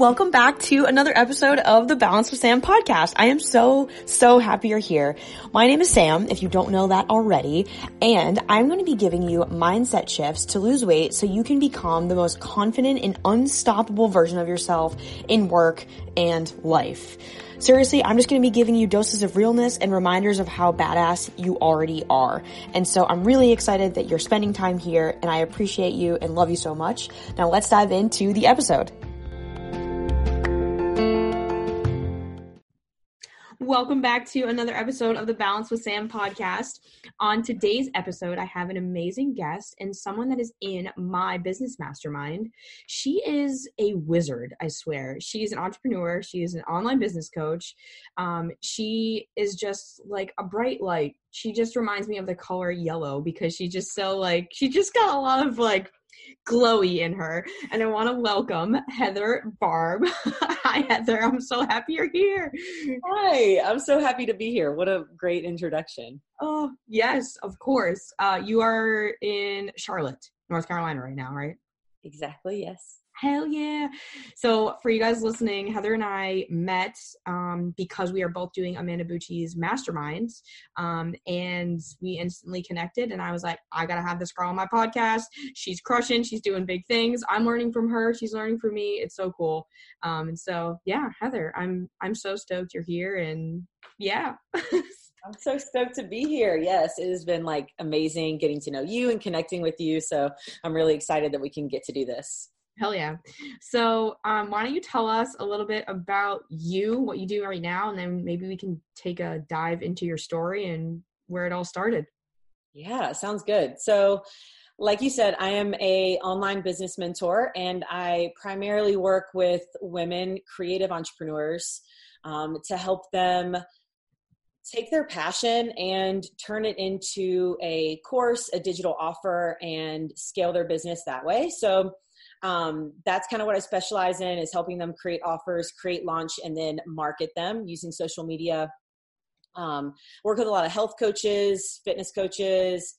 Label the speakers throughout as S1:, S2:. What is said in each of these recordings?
S1: welcome back to another episode of the Balance with Sam podcast. I am so, so happy you're here. My name is Sam, if you don't know that already, and I'm going to be giving you mindset shifts to lose weight so you can become the most confident and unstoppable version of yourself in work and life. Seriously, I'm just going to be giving you doses of realness and reminders of how badass you already are. And so I'm really excited that you're spending time here and I appreciate you and love you so much. Now let's dive into the episode. Welcome back to another episode of the Balance with Sam podcast. On today's episode, I have an amazing guest and someone that is in my business mastermind. She is a wizard, I swear. She's an entrepreneur, she is an online business coach. Um, she is just like a bright light. She just reminds me of the color yellow because she's just so like, she just got a lot of like glowy in her. And I want to welcome Heather Barb. Hi, Heather. I'm so happy you're here.
S2: Hi, I'm so happy to be here. What a great introduction.
S1: Oh, yes, of course. Uh, you are in Charlotte, North Carolina right now, right?
S2: Exactly, yes.
S1: Hell yeah. So, for you guys listening, Heather and I met um, because we are both doing Amanda Bucci's masterminds. Um, and we instantly connected. And I was like, I got to have this girl on my podcast. She's crushing. She's doing big things. I'm learning from her. She's learning from me. It's so cool. Um, and so, yeah, Heather, I'm, I'm so stoked you're here. And yeah.
S2: I'm so stoked to be here. Yes, it has been like amazing getting to know you and connecting with you. So I'm really excited that we can get to do this.
S1: Hell yeah. So, um, why don't you tell us a little bit about you, what you do right now, and then maybe we can take a dive into your story and where it all started.
S2: Yeah, sounds good. So, like you said, I am a online business mentor, and I primarily work with women creative entrepreneurs um, to help them take their passion and turn it into a course, a digital offer, and scale their business that way. So um, that's kind of what I specialize in is helping them create offers, create launch, and then market them using social media. Um, work with a lot of health coaches, fitness coaches,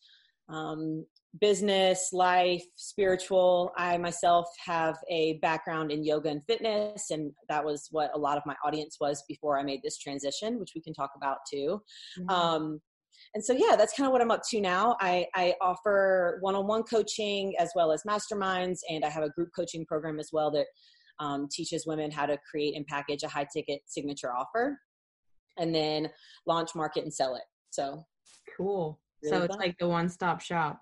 S2: um, business, life, spiritual. I myself have a background in yoga and fitness, and that was what a lot of my audience was before I made this transition, which we can talk about too. Mm-hmm. Um, and so yeah that's kind of what i'm up to now i, I offer one-on-one coaching as well as masterminds and i have a group coaching program as well that um, teaches women how to create and package a high ticket signature offer and then launch market and sell it so
S1: cool really so it's fun. like the one-stop shop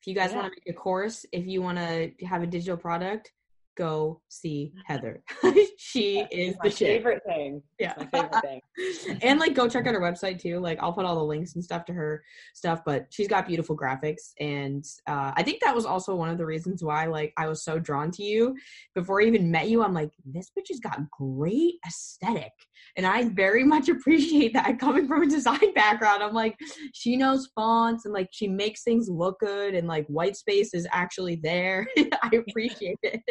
S1: if you guys yeah. want to make a course if you want to have a digital product go see Heather. she is the
S2: favorite thing.
S1: Yeah. my favorite thing. and like go check out her website too. Like I'll put all the links and stuff to her stuff, but she's got beautiful graphics. And uh, I think that was also one of the reasons why like I was so drawn to you. Before I even met you, I'm like, this bitch has got great aesthetic. And I very much appreciate that coming from a design background. I'm like, she knows fonts and like she makes things look good and like white space is actually there. I appreciate it.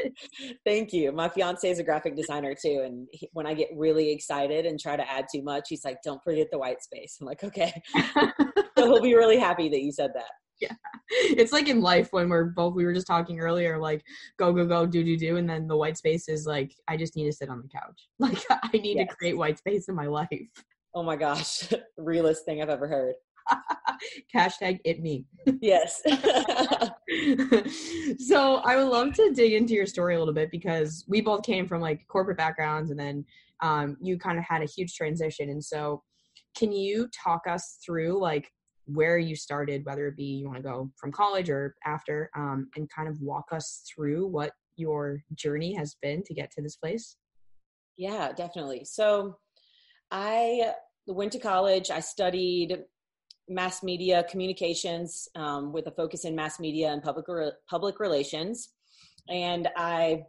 S2: Thank you. My fiance is a graphic designer too. And he, when I get really excited and try to add too much, he's like, don't forget the white space. I'm like, okay. so he'll be really happy that you said that.
S1: Yeah. It's like in life when we're both, we were just talking earlier, like go, go, go, do, do, do. And then the white space is like, I just need to sit on the couch. Like I need yes. to create white space in my life.
S2: Oh my gosh. Realest thing I've ever heard.
S1: Hashtag it me.
S2: Yes.
S1: so I would love to dig into your story a little bit because we both came from like corporate backgrounds and then um, you kind of had a huge transition. And so can you talk us through like where you started, whether it be you want to go from college or after, um, and kind of walk us through what your journey has been to get to this place?
S2: Yeah, definitely. So I went to college. I studied mass media communications um, with a focus in mass media and public re- public relations. And I,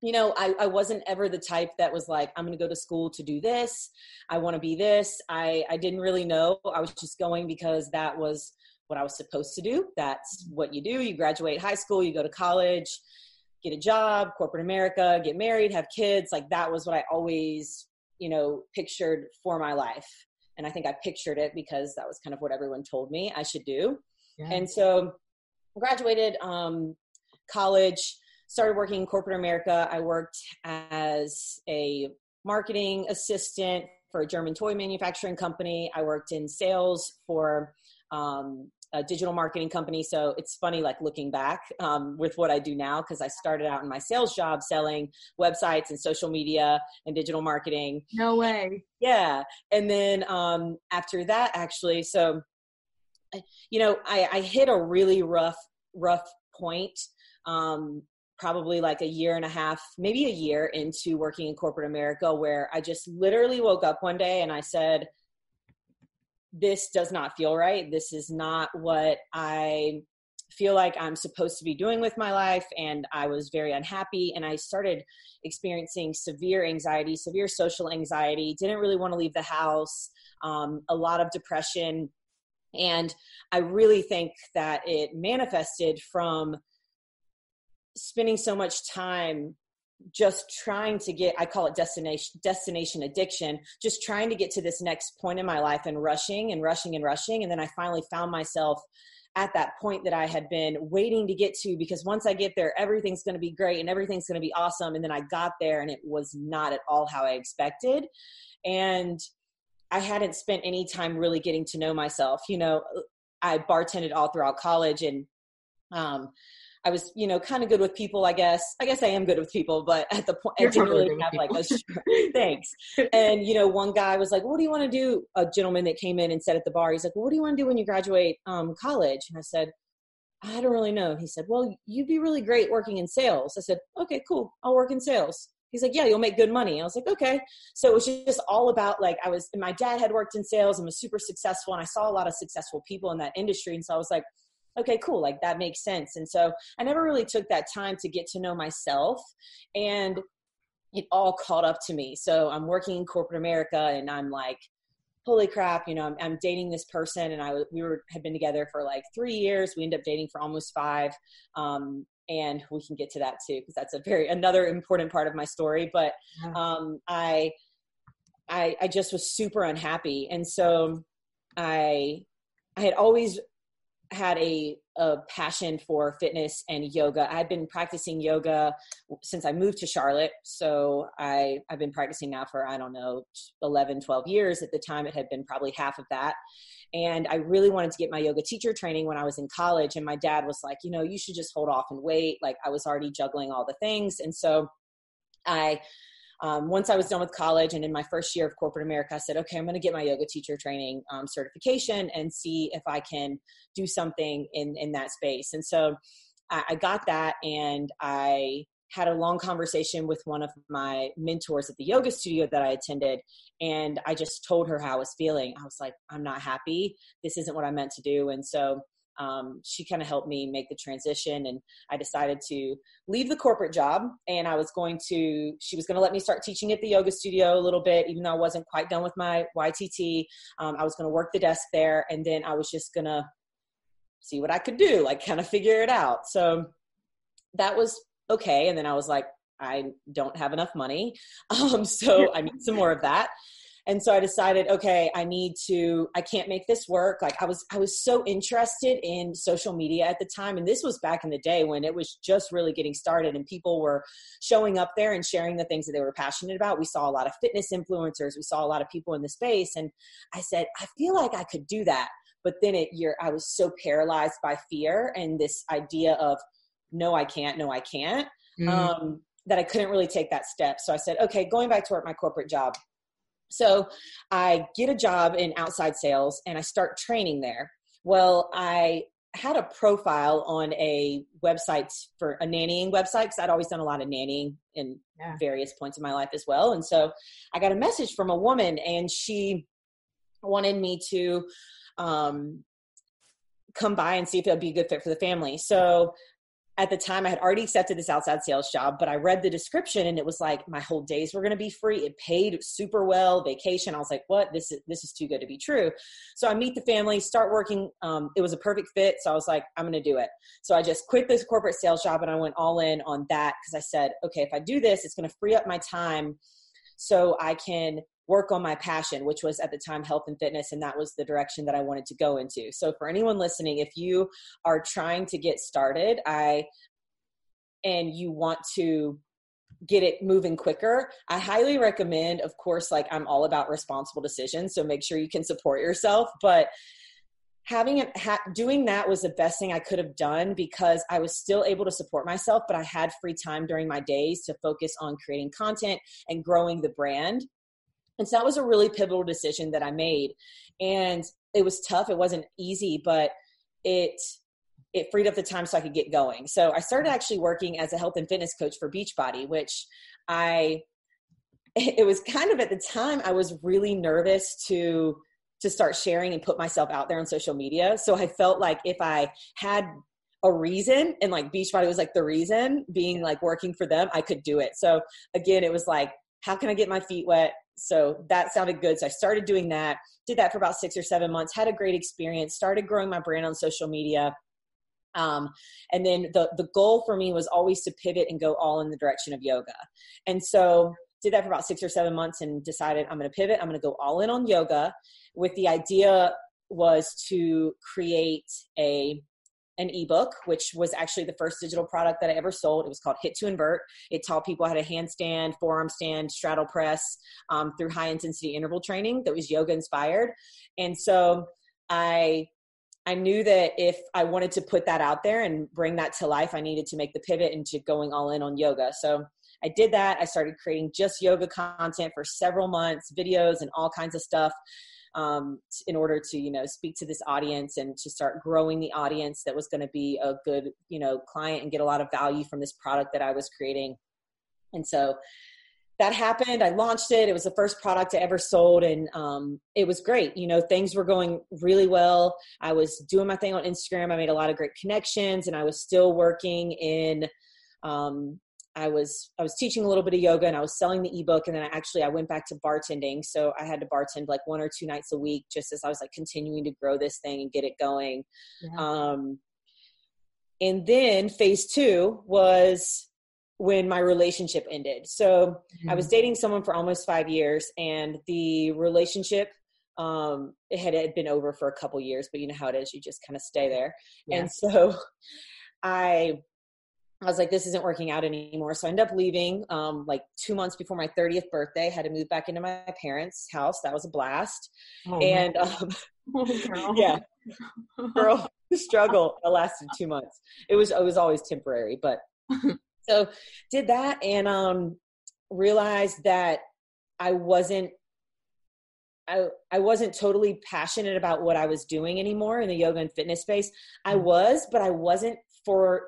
S2: you know, I, I wasn't ever the type that was like, I'm going to go to school to do this. I want to be this. I, I didn't really know. I was just going because that was what I was supposed to do. That's what you do. You graduate high school, you go to college, get a job, corporate America, get married, have kids. Like that was what I always, you know, pictured for my life and i think i pictured it because that was kind of what everyone told me i should do yeah. and so graduated um, college started working in corporate America. I worked as a marketing assistant for a German toy manufacturing company. I worked in sales for um, a digital marketing company. So it's funny, like looking back um, with what I do now, because I started out in my sales job selling websites and social media and digital marketing.
S1: No way.
S2: Yeah. And then um, after that, actually, so, you know, I, I hit a really rough, rough point. Um, probably like a year and a half, maybe a year into working in corporate America, where I just literally woke up one day and I said, this does not feel right. This is not what I feel like I'm supposed to be doing with my life. And I was very unhappy. And I started experiencing severe anxiety, severe social anxiety, didn't really want to leave the house, um, a lot of depression. And I really think that it manifested from spending so much time just trying to get i call it destination destination addiction just trying to get to this next point in my life and rushing and rushing and rushing. And then i finally found myself at that point that i had been waiting to get to because once i get there everything's going to be great and everything's going to be awesome. And then i got there and it was not at all how i expected. And i hadn't spent any time really getting to know myself. You know i bartended all throughout college and um, I was, you know, kind of good with people, I guess. I guess I am good with people, but at the point,
S1: You're
S2: I didn't really have
S1: with
S2: like a thanks. And, you know, one guy was like, what do you want to do? A gentleman that came in and said at the bar, he's like, well, what do you want to do when you graduate um, college? And I said, I don't really know. He said, well, you'd be really great working in sales. I said, okay, cool. I'll work in sales. He's like, yeah, you'll make good money. I was like, okay. So it was just all about like, I was, my dad had worked in sales and was super successful. And I saw a lot of successful people in that industry. And so I was like, okay, cool, like that makes sense. And so I never really took that time to get to know myself. And it all caught up to me. So I'm working in corporate America and I'm like, holy crap, you know, I'm, I'm dating this person and I we were had been together for like three years. We ended up dating for almost five. Um, and we can get to that too because that's a very another important part of my story. But um, I, I, I just was super unhappy, and so I, I had always had a, a passion for fitness and yoga. I've been practicing yoga since I moved to Charlotte. So I, I've been practicing now for, I don't know, 11, 12 years. At the time, it had been probably half of that. And I really wanted to get my yoga teacher training when I was in college. And my dad was like, you know, you should just hold off and wait. Like I was already juggling all the things. And so I um, once I was done with college and in my first year of corporate America, I said, okay, I'm going to get my yoga teacher training um, certification and see if I can do something in, in that space. And so I, I got that and I had a long conversation with one of my mentors at the yoga studio that I attended. And I just told her how I was feeling. I was like, I'm not happy. This isn't what I meant to do. And so um, she kind of helped me make the transition and i decided to leave the corporate job and i was going to she was going to let me start teaching at the yoga studio a little bit even though i wasn't quite done with my ytt um, i was going to work the desk there and then i was just going to see what i could do like kind of figure it out. So that was okay and then i was like i don't have enough money. Um, so i need some more of that and so i decided okay i need to i can't make this work. Like i was i was so interested in social media at the time. And this was back in the day when it was just really getting started and people were showing up there and sharing the things that they were passionate about. We saw a lot of fitness influencers. We saw a lot of people in the space. And i said i feel like i could do that. But then it year i was so paralyzed by fear and this idea of no i can't. No i can't. Mm-hmm. um, that i couldn't really take that step. So i said okay going back to work my corporate job so I get a job in outside sales and I start training there. Well, I had a profile on a website for a nannying website because I'd always done a lot of nannying in yeah. various points of my life as well. And so I got a message from a woman and she wanted me to um, come by and see if it would be a good fit for the family. So at the time I had already accepted this outside sales job, but I read the description and it was like my whole days were going to be free. It paid super well, vacation. I was like, what? This is this is too good to be true. So I meet the family, start working. Um, it was a perfect fit. So I was like, I'm going to do it. So I just quit this corporate sales job and I went all in on that because I said, okay, if I do this, it's going to free up my time so I can work on my passion, which was at the time health and fitness, and that was the direction that I wanted to go into. So, for anyone listening, if you are trying to get started, I and you want to get it moving quicker i highly recommend of course like i'm all about responsible decisions so make sure you can support yourself but having it ha- doing that was the best thing i could have done because i was still able to support myself but i had free time during my days to focus on creating content and growing the brand and so that was a really pivotal decision that i made and it was tough it wasn't easy but it it freed up the time so I could get going. So I started actually working as a health and fitness coach for Beachbody, which I it was kind of at the time I was really nervous to to start sharing and put myself out there on social media. So I felt like if I had a reason and like Beachbody was like the reason being like working for them, I could do it. So again, it was like, how can I get my feet wet? So that sounded good. So I started doing that, did that for about six or seven months, had a great experience, started growing my brand on social media um, and then the the goal for me was always to pivot and go all in the direction of yoga. And so did that for about six or seven months and decided I'm going to pivot. I'm going to go all in on yoga. With the idea was to create a an ebook, which was actually the first digital product that I ever sold. It was called HIIT to Invert. It taught people how to handstand, forearm stand, straddle press um, through high intensity interval training that was yoga inspired. And so I I knew that if I wanted to put that out there and bring that to life, I needed to make the pivot into going all in on yoga. So I did that. I started creating just yoga content for several months, videos and all kinds of stuff um, in order to, you know, speak to this audience and to start growing the audience that was going to be a good, you know, client and get a lot of value from this product that I was creating. And so that happened. I launched it. It was the first product I ever sold, and um, it was great. You know, things were going really well. I was doing my thing on Instagram. I made a lot of great connections, and I was still working in. Um, I was I was teaching a little bit of yoga, and I was selling the ebook, and then I actually I went back to bartending. So I had to bartend like one or two nights a week, just as I was like continuing to grow this thing and get it going. Yeah. Um, and then phase two was when my relationship ended. So mm-hmm. I was mm-hmm. dating someone for almost five years, and the relationship um, it had, it had been over for a couple years, but you know how it is, you just kind of stay there. Yeah. And so I I was like, this isn't working out anymore. So I ended up leaving um, like two months before my 30th birthday. Had to move back into my parents' house. That was a blast. Oh, and um, oh, girl. yeah, girl, struggle. It lasted two months. It was it was always temporary, but so did that and um realized that I wasn't I, I wasn't totally passionate about what I was doing anymore in the yoga and fitness space. I mm. was, but I wasn't for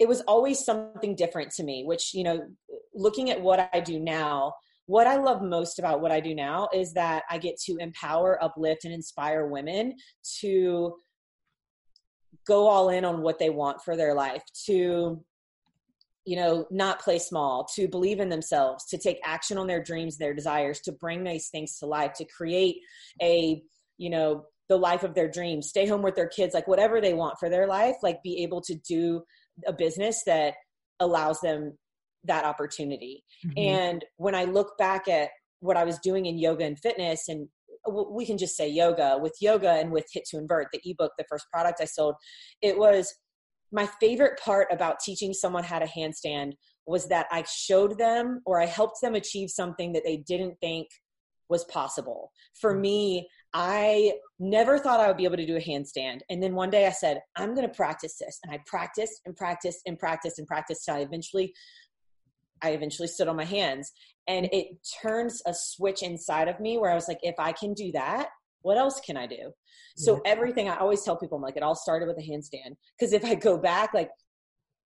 S2: it was always something different to me, which, you know, looking at what I do now, what I love most about what I do now is that I get to empower, uplift, and inspire women to go all in on what they want for their life, to you know not play small to believe in themselves to take action on their dreams their desires to bring these things to life to create a you know the life of their dreams stay home with their kids like whatever they want for their life like be able to do a business that allows them that opportunity mm-hmm. and when i look back at what i was doing in yoga and fitness and we can just say yoga with yoga and with HIIT to invert the ebook the first product i sold it was my favorite part about teaching someone how to handstand was that I showed them or I helped them achieve something that they didn't think was possible. For mm. me, I never thought I would be able to do a handstand. And then one day I said, I'm going to practice this. And I practiced and practiced and practiced and practiced. So I eventually, I eventually stood on my hands. And it turns a switch inside of me where I was like, if I can do that, what else can I do? So everything I always tell people, I'm like, it all started with a handstand. Because if I go back, like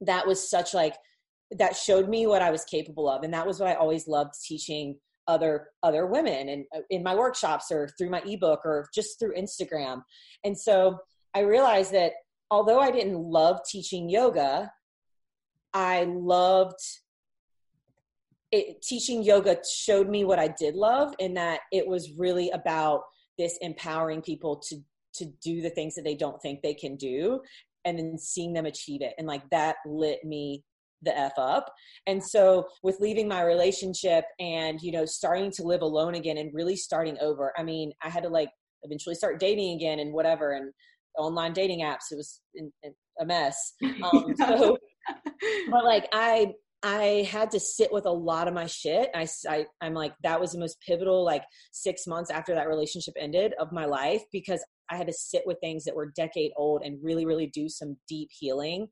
S2: that was such like that showed me what I was capable of, and that was what I always loved teaching other other women and uh, in my workshops or through my ebook or just through Instagram. And so I realized that although I didn't love teaching yoga, I loved it, teaching yoga showed me what I did love in that it was really about this empowering people to to do the things that they don't think they can do and then seeing them achieve it and like that lit me the f up and so with leaving my relationship and you know starting to live alone again and really starting over i mean i had to like eventually start dating again and whatever and online dating apps it was in, in a mess um, so but like I I had to sit with a lot of my shit. I, I I'm like that was the most pivotal like six months after that relationship ended of my life because I had to sit with things that were decade old and really really do some deep healing.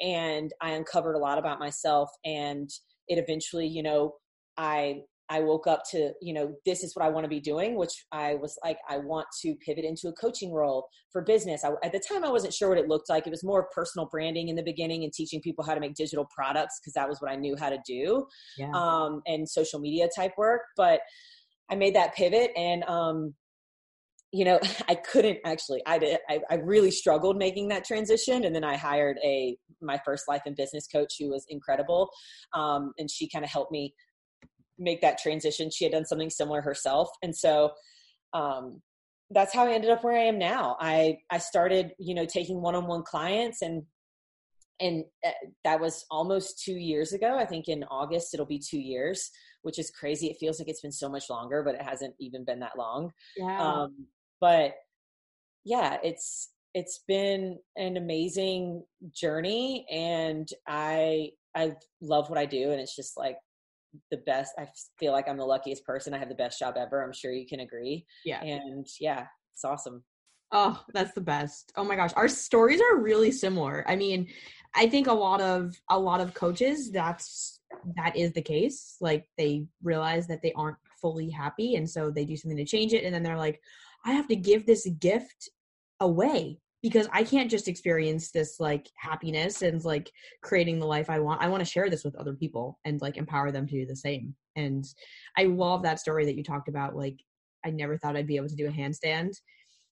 S2: And I uncovered a lot about myself, and it eventually, you know, I I woke up to, you know, this is what I want to be doing, which I was like, I want to pivot into a coaching role for business. I, at the time, I wasn't sure what it looked like. It was more personal branding in the beginning and teaching people how to make digital products because that was what I knew how to do, yeah. um, and social media type work. But I made that pivot and, um, you know, I couldn't actually, I did, I, I really struggled making that transition. And then I hired a, my first life and business coach who was incredible. Um, and she kind of helped me make that transition. She had done something similar herself. And so um, that's how I ended up where I am now. I, I started, you know, taking one-on-one clients and, and uh, that was almost two years ago. I think in August, it'll be two years, which is crazy. It feels like it's been so much longer, but it hasn't even been that long.
S1: Yeah.
S2: Um, but yeah, it's, it's been an amazing journey and I, I love what I do. And it's just like the best. I feel like I'm the luckiest person. I have the best job ever. I'm sure you can agree.
S1: Yeah.
S2: And yeah, it's awesome.
S1: Oh, that's the best. Oh my gosh. Our stories are really similar. I mean, I think a lot of a lot of coaches that's that is the case. Like they realize that they aren't fully happy and so they do something to change it and then they're like, I have to give this gift away because I can't just experience this like happiness and like creating the life I want. I want to share this with other people and like empower them to do the same. And I love that story that you talked about. Like, I never thought I'd be able to do a handstand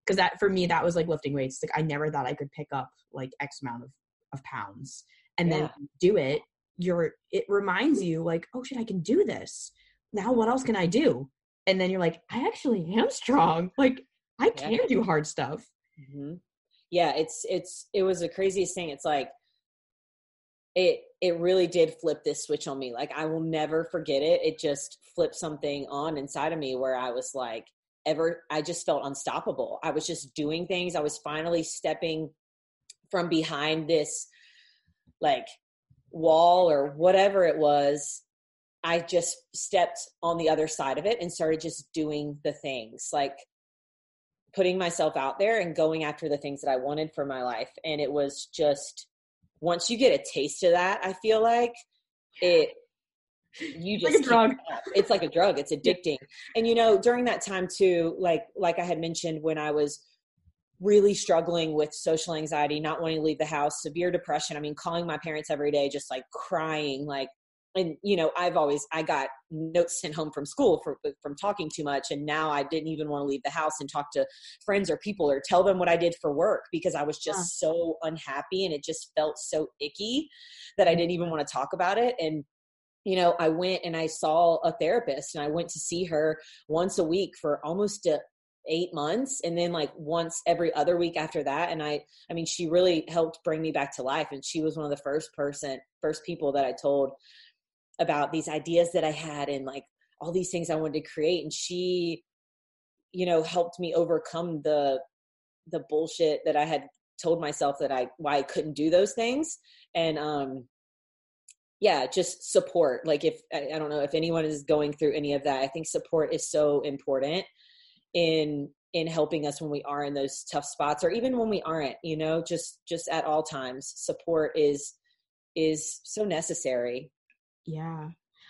S1: because that for me, that was like lifting weights. Like, I never thought I could pick up like X amount of, of pounds and yeah. then do it. You're, it reminds you like, oh shit, I can do this. Now, what else can I do? And then you're like, I actually am strong. Like, I can yeah. do hard stuff.
S2: Mm-hmm yeah, it's it's it was the craziest thing. It's like it it really did flip this switch on me. Like I will never forget it. It just flipped something on inside of me where I was like ever I just felt unstoppable. I was just doing things. I was finally stepping from behind this like wall or whatever it was I just stepped on the other side of it and started just doing the things. Like putting myself out there and going after the things that I wanted for my life. And it was just once you get a taste of that, I feel like it you just
S1: like drug.
S2: It's like a drug. It's addicting. And you know, during that time too, like like I had mentioned when I was really struggling with social anxiety, not wanting to leave the house, severe depression. I mean, calling my parents every day, just like crying, like and you know i've always i got notes sent home from school for, from talking too much and now i didn't even want to leave the house and talk to friends or people or tell them what i did for work because i was just yeah. so unhappy and it just felt so icky that i didn't even want to talk about it and you know i went and i saw a therapist and i went to see her once a week for almost a, eight months and then like once every other week after that and i i mean she really helped bring me back to life and she was one of the first person first people that i told about these ideas that I had and like all these things I wanted to create. And she, you know, helped me overcome the the bullshit that I had told myself that I why I couldn't do those things. And um yeah, just support. Like if I, I don't know if anyone is going through any of that, I think support is so important in in helping us when we are in those tough spots or even when we aren't, you know, just just at all times. Support is is so necessary
S1: yeah.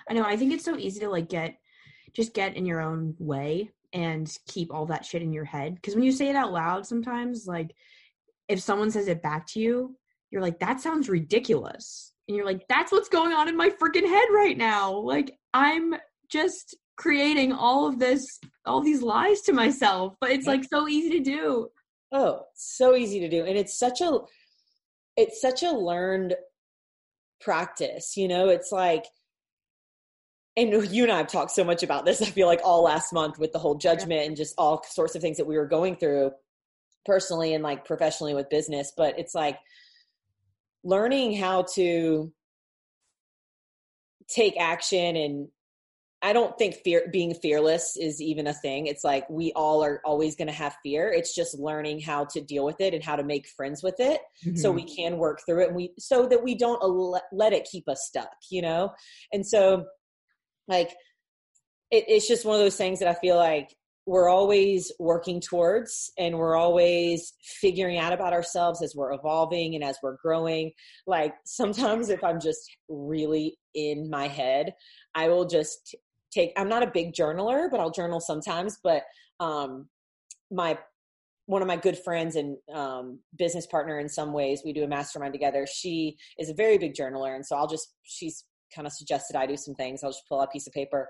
S1: I know. I think it's so easy to like get just get in your own way and keep all that shit in your head. Because when you say it out loud, sometimes like if someone says it back to you, you're like, that sounds ridiculous. And you're like, that's what's going on in my freaking head right now. Like, I'm just creating all of this, all these lies to myself, but it's like so easy to do.
S2: Oh, so easy to do. And it's such a, it's such a learned practice you know it's like and you and I have talked so much about this. I feel like all last month with the whole judgment and just all sorts of things that we were going through personally and like professionally with business. But it's like learning how to take action and I don't think fear being fearless is even a thing. It's like we all are always going to have fear. It's just learning how to deal with it and how to make friends with it mm-hmm. so we can work through it and we so that we don't let it keep us stuck, you know? And so like it, it's just one of those things that I feel like we're always working towards and we're always figuring out about ourselves as we're evolving and as we're growing like sometimes if i'm just really in my head i will just take i'm not a big journaler but i'll journal sometimes but um my one of my good friends and um, business partner in some ways we do a mastermind together she is a very big journaler and so i'll just she's kind of suggested i do some things i'll just pull out a piece of paper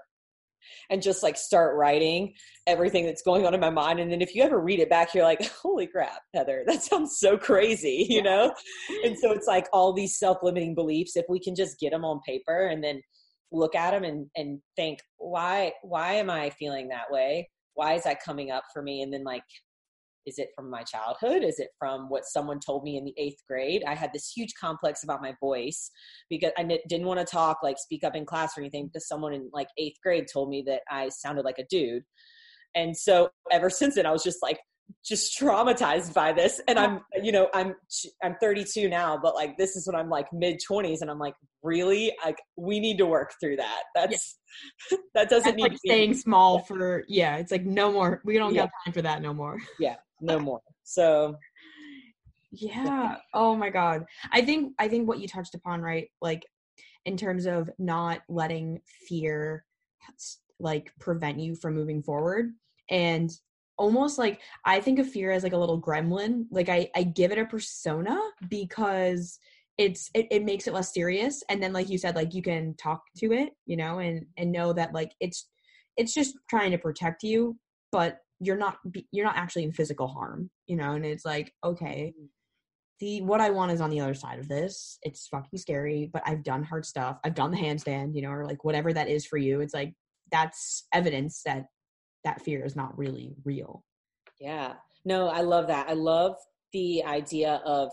S2: and just like start writing everything that's going on in my mind. And then if you ever read it back, you're like, holy crap, Heather, that sounds so crazy, you know? and so it's like all these self limiting beliefs, if we can just get them on paper and then look at them and, and think, why, why am I feeling that way? Why is that coming up for me? And then like is it from my childhood? Is it from what someone told me in the eighth grade? I had this huge complex about my voice because I didn't want to talk, like speak up in class or anything, mm. because someone in like eighth grade told me that I sounded like a dude. And so ever since then, I was just like, just traumatized by this and i'm you know i'm i'm 32 now but like this is when i'm like mid 20s and i'm like really like we need to work through that that's yeah. that doesn't
S1: that's
S2: need
S1: like staying small for yeah it's like no more we don't yeah. got time for that no more
S2: yeah no more. So
S1: yeah. Oh my god. I think I think what you touched upon, right? Like in terms of not letting fear like prevent you from moving forward and almost like I think of fear as like a little gremlin. Like I I give it a persona because it's it, it makes it less serious. And then like you said like you can talk to it you know and and know that like it's it's just trying to protect you but you're not you're not actually in physical harm you know? And it's like okay mm. the what i want is on the other side of this. It's fucking scary but i've done hard stuff. I've done the handstand you know or like whatever that is for you. It's like that's evidence that that fear is not really real.
S2: Yeah. No i love that. I love the idea of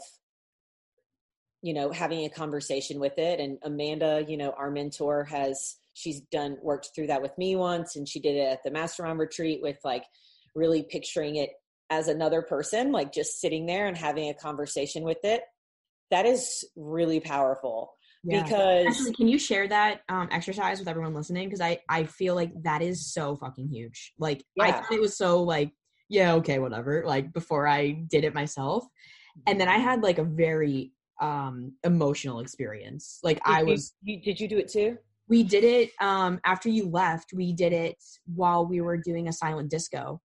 S2: you know having a conversation with it and amanda you know our mentor has she's done worked through that with me once and she did it at the mastermind retreat with like really picturing it as another person, like just sitting there and having a conversation with it, that is really powerful. Yeah. Because
S1: Actually, can you share that um, exercise with everyone listening? Because I I feel like that is so fucking huge. Like yeah. I thought it was so like yeah okay whatever like before I did it myself, and then I had like a very um emotional experience. Like
S2: did
S1: I was.
S2: You, did you do it too?
S1: We did it um after you left. We did it while we were doing a silent disco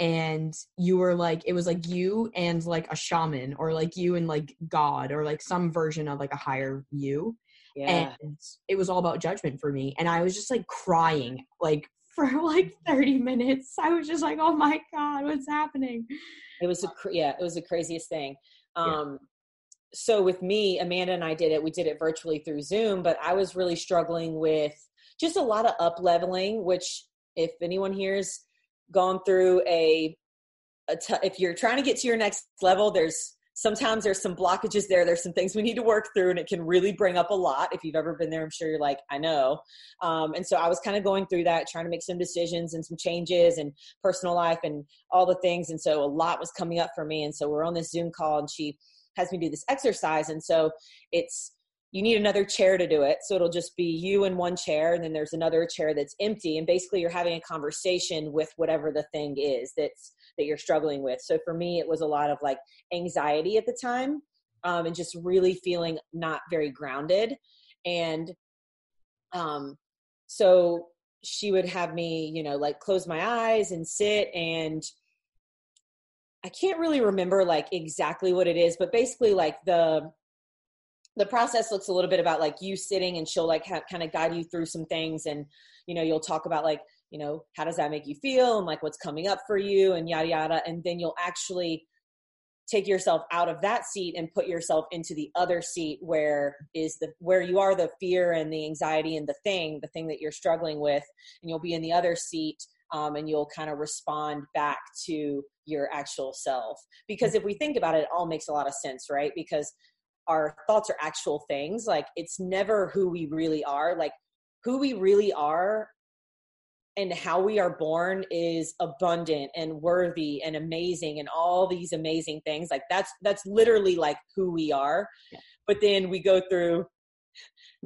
S1: and you were like it was like you and like a shaman or like you and like god or like some version of like a higher you. Yeah. and it was all about judgment for me and i was just like crying like for like 30 minutes. I was just like oh my god what's happening?
S2: It was a yeah it was the craziest thing. Um yeah. so with me amanda and i did it we did it virtually through zoom but i was really struggling with just a lot of up leveling which if anyone hears gone through a, a t- if you're trying to get to your next level, there's sometimes there's some blockages there. There's some things we need to work through, and it can really bring up a lot. If you've ever been there, I'm sure you're like, I know. Um, and so I was kind of going through that, trying to make some decisions and some changes and personal life and all the things. And so a lot was coming up for me. And so we're on this Zoom call, and she has me do this exercise. And so it's you need another chair to do it. So it'll just be you in one chair, and then there's another chair that's empty. And basically, you're having a conversation with whatever the thing is that's that you're struggling with. So for me, it was a lot of like anxiety at the time, um, and just really feeling not very grounded. And um, so she would have me, you know, like close my eyes and sit and I can't really remember like exactly what it is, but basically like the the process looks a little bit about like you sitting and she'll like ha- kind of guide you through some things and you know you'll talk about like you know how does that make you feel and like what's coming up for you and yada yada. And then you'll actually take yourself out of that seat and put yourself into the other seat where is the where you are the fear and the anxiety and the thing the thing that you're struggling with. And you'll be in the other seat um, and you'll kind of respond back to your actual self. Because if we think about it it all makes a lot of sense right? Because our thoughts are actual things like it's never who we really are like who we really are and how we are born is abundant and worthy and amazing and all these amazing things like that's that's literally like who we are. But then we go through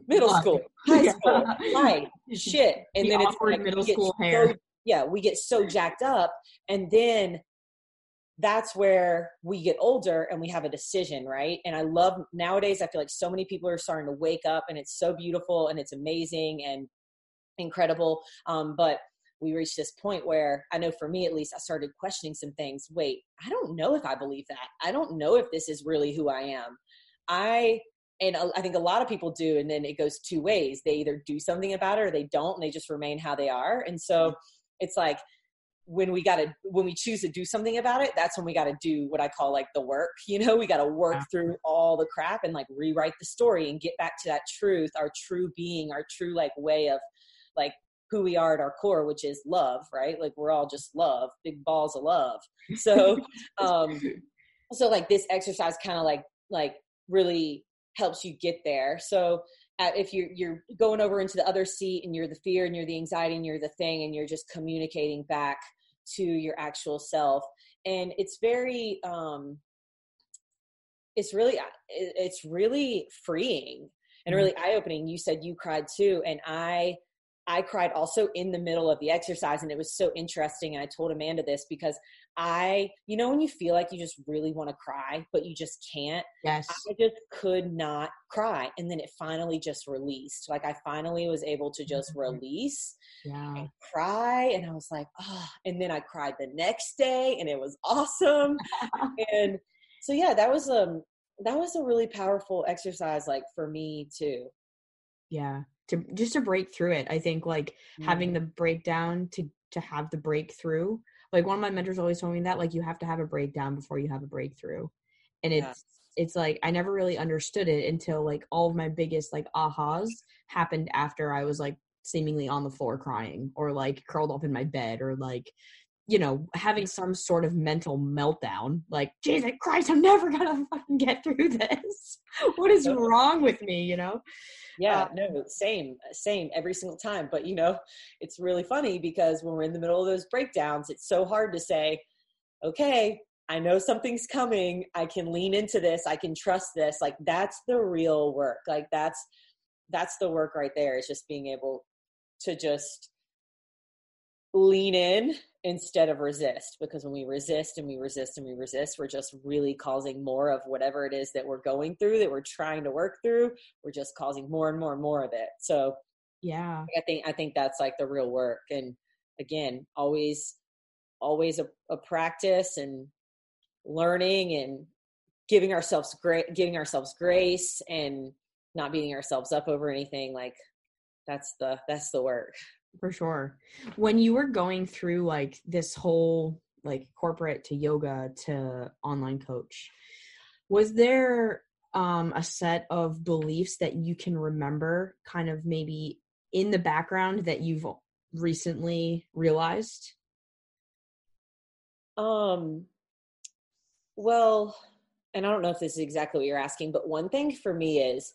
S2: middle school high school life shit. And the then it's like middle school hair. yeah we get so jacked up and then that's where we get older and we have a decision, right? And I love nowadays, I feel like so many people are starting to wake up and it's so beautiful and it's amazing and incredible. Um, but we reached this point where I know for me at least, I started questioning some things. Wait, I don't know if I believe that. I don't know if this is really who I am. I and I think a lot of people do, and then it goes two ways. They either do something about it or they don't, and they just remain how they are. And so it's like when we got to when we choose to do something about it that's when we got to do what i call like the work you know? We got to work through all the crap and like rewrite the story and get back to that truth our true being our true like way of like who we are at our core which is love right? Like we're all just love big balls of love. So um so like this exercise kind of like like really helps you get there. So if you're you're going over into the other seat and you're the fear and you're the anxiety and you're the thing and you're just communicating back to your actual self and it's very um it's really uh, it's really freeing and really mm-hmm. eye opening you said you cried too and i I cried also in the middle of the exercise. And it was so interesting. And I told Amanda this because I, you know, when you feel like you just really want to cry, but you just can't.
S1: Yes.
S2: I just could not cry. And then it finally just released. Like I finally was able to just mm-hmm. release
S1: yeah.
S2: and cry. And I was like, oh, and then I cried the next day and it was awesome. and so, yeah, that was, um, that was a really powerful exercise, like for me too.
S1: Yeah to just to break through it i think like mm. having the breakdown to to have the breakthrough like one of my mentors always told me that like you have to have a breakdown before you have a breakthrough and it's yes. it's like i never really understood it until like all of my biggest like ahas happened after i was like seemingly on the floor crying or like curled up in my bed or like you know having some sort of mental meltdown like jesus christ i'm never gonna fucking get through this what is wrong with me you know
S2: yeah, uh, no, same, same every single time. But you know, it's really funny because when we're in the middle of those breakdowns, it's so hard to say, okay, I know something's coming. I can lean into this. I can trust this. Like that's the real work. Like that's that's the work right there. Is just being able to just lean in instead of resist because when we resist and we resist and we resist we're just really causing more of whatever it is that we're going through that we're trying to work through we're just causing more and more and more of it. So
S1: yeah.
S2: I think i think that's like the real work. And again always always a, a practice and learning and giving ourselves great giving ourselves grace and not beating ourselves up over anything like that's the that's the work
S1: for sure. When you were going through like this whole like corporate to yoga to online coach, was there um a set of beliefs that you can remember kind of maybe in the background that you've recently realized?
S2: Um well, and I don't know if this is exactly what you're asking, but one thing for me is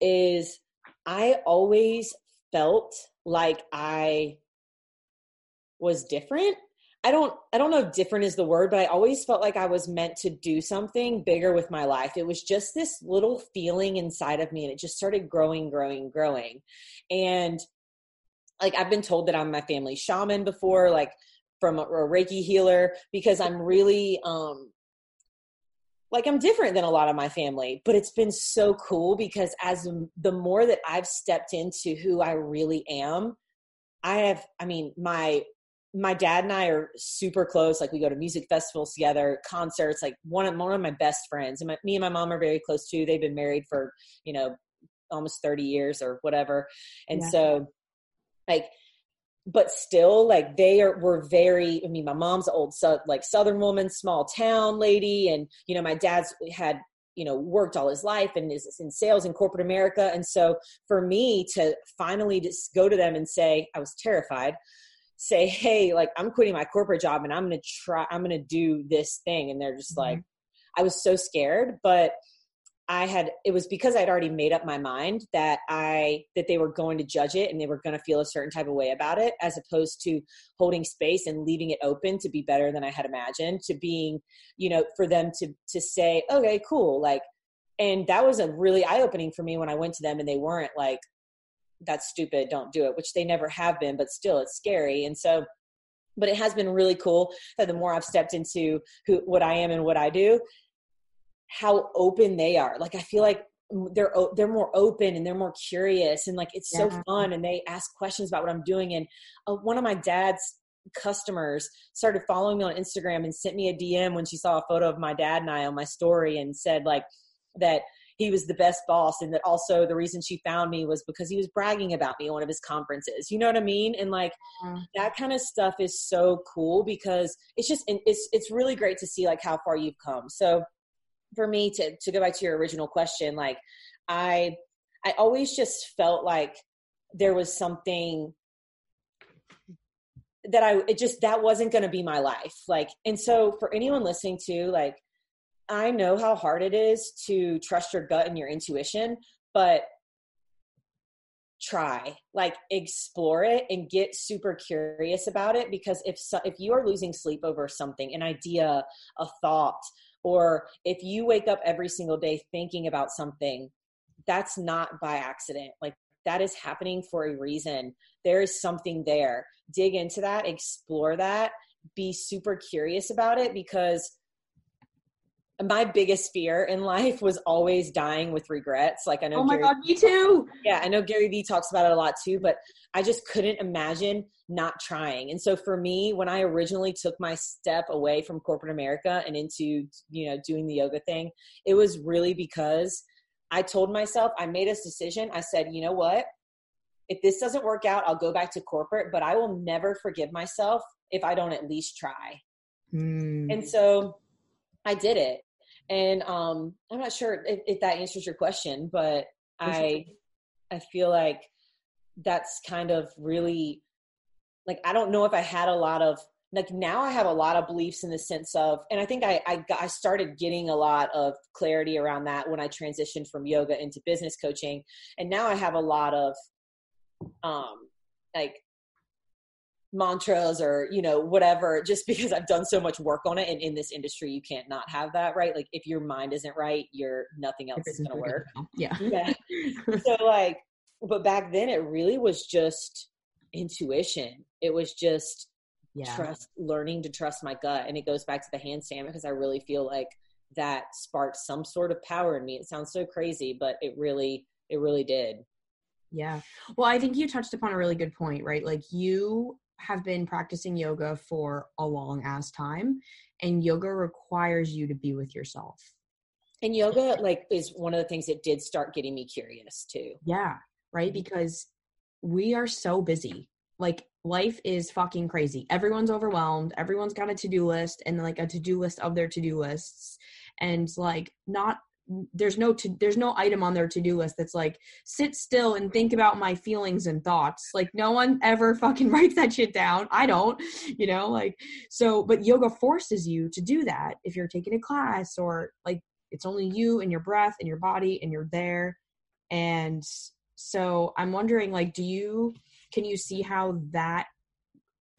S2: is I always felt like I was different. I don't I don't know if different is the word, but I always felt like I was meant to do something bigger with my life. It was just this little feeling inside of me and it just started growing, growing, growing. And like I've been told that I'm my family shaman before, like from a, a Reiki healer, because I'm really um like I'm different than a lot of my family, but it's been so cool because as the more that I've stepped into who I really am, I have, I mean, my, my dad and I are super close. Like we go to music festivals together, concerts, like one of, one of my best friends and my, me and my mom are very close too. They've been married for, you know, almost 30 years or whatever. And yeah. so like, but still like they are were very i mean my mom's old so, like southern woman small town lady and you know my dad's had you know worked all his life and is in sales in corporate america and so for me to finally just go to them and say i was terrified say hey like i'm quitting my corporate job and i'm gonna try i'm gonna do this thing and they're just mm-hmm. like i was so scared but I had it was because I'd already made up my mind that I that they were going to judge it and they were going to feel a certain type of way about it as opposed to holding space and leaving it open to be better than I had imagined to being you know for them to to say okay cool like and that was a really eye opening for me when I went to them and they weren't like that's stupid don't do it which they never have been but still it's scary and so but it has been really cool that the more I've stepped into who what I am and what I do how open they are. Like I feel like they're they're more open and they're more curious and like it's so fun and they ask questions about what I'm doing. And uh, one of my dad's customers started following me on Instagram and sent me a DM when she saw a photo of my dad and I on my story and said like that he was the best boss and that also the reason she found me was because he was bragging about me at one of his conferences. You know what i mean? And like that kind of stuff is so cool because it's just it's it's really great to see like how far you've come. So for me to to go back to your original question like i i always just felt like there was something that i it just that wasn't going to be my life. Like and so for anyone listening to like i know how hard it is to trust your gut and your intuition but try like explore it and get super curious about it because if so, if you are losing sleep over something an idea a thought or if you wake up every single day thinking about something that's not by accident. Like that is happening for a reason. There is something there. Dig into that explore that be super curious about it because my biggest fear in life was always dying with regrets. Like I know.
S1: Oh my Gary, god, me too.
S2: Yeah, I know Gary Vee talks about it a lot too, but I just couldn't imagine not trying. And so for me, when I originally took my step away from corporate America and into you know doing the yoga thing, it was really because I told myself I made a decision. I said, you know what? If this doesn't work out, I'll go back to corporate, but I will never forgive myself if I don't at least try. Mm. And so I did it. And um, I'm not sure if, if that answers your question, but I I feel like that's kind of really like I don't know if I had a lot of like now I have a lot of beliefs in the sense of, and I think I I, got, I started getting a lot of clarity around that when I transitioned from yoga into business coaching, and now I have a lot of um like mantras or you know whatever just because i've done so much work on it and in this industry you can't not have that right? Like if your mind isn't right you're nothing else is going to work.
S1: Yeah.
S2: Yeah. So like but back then it really was just intuition. It was just yeah. trust learning to trust my gut and it goes back to the handstand because i really feel like that sparked some sort of power in me. It sounds so crazy but it really it really did.
S1: Yeah. Well, I think you touched upon a really good point, right? Like you have been practicing yoga for a long ass time and yoga requires you to be with yourself.
S2: And yoga like is one of the things that did start getting me curious too.
S1: Yeah right? Mm-hmm. because we are so busy. Like life is fucking crazy. Everyone's overwhelmed. Everyone's got a to-do list and like a to-do list of their to-do lists. And like not there's no to, there's no item on their to-do list that's like sit still and think about my feelings and thoughts. Like no one ever fucking writes that shit down. I don't you know like so but yoga forces you to do that if you're taking a class or like it's only you and your breath and your body and you're there. And so i'm wondering like do you can you see how that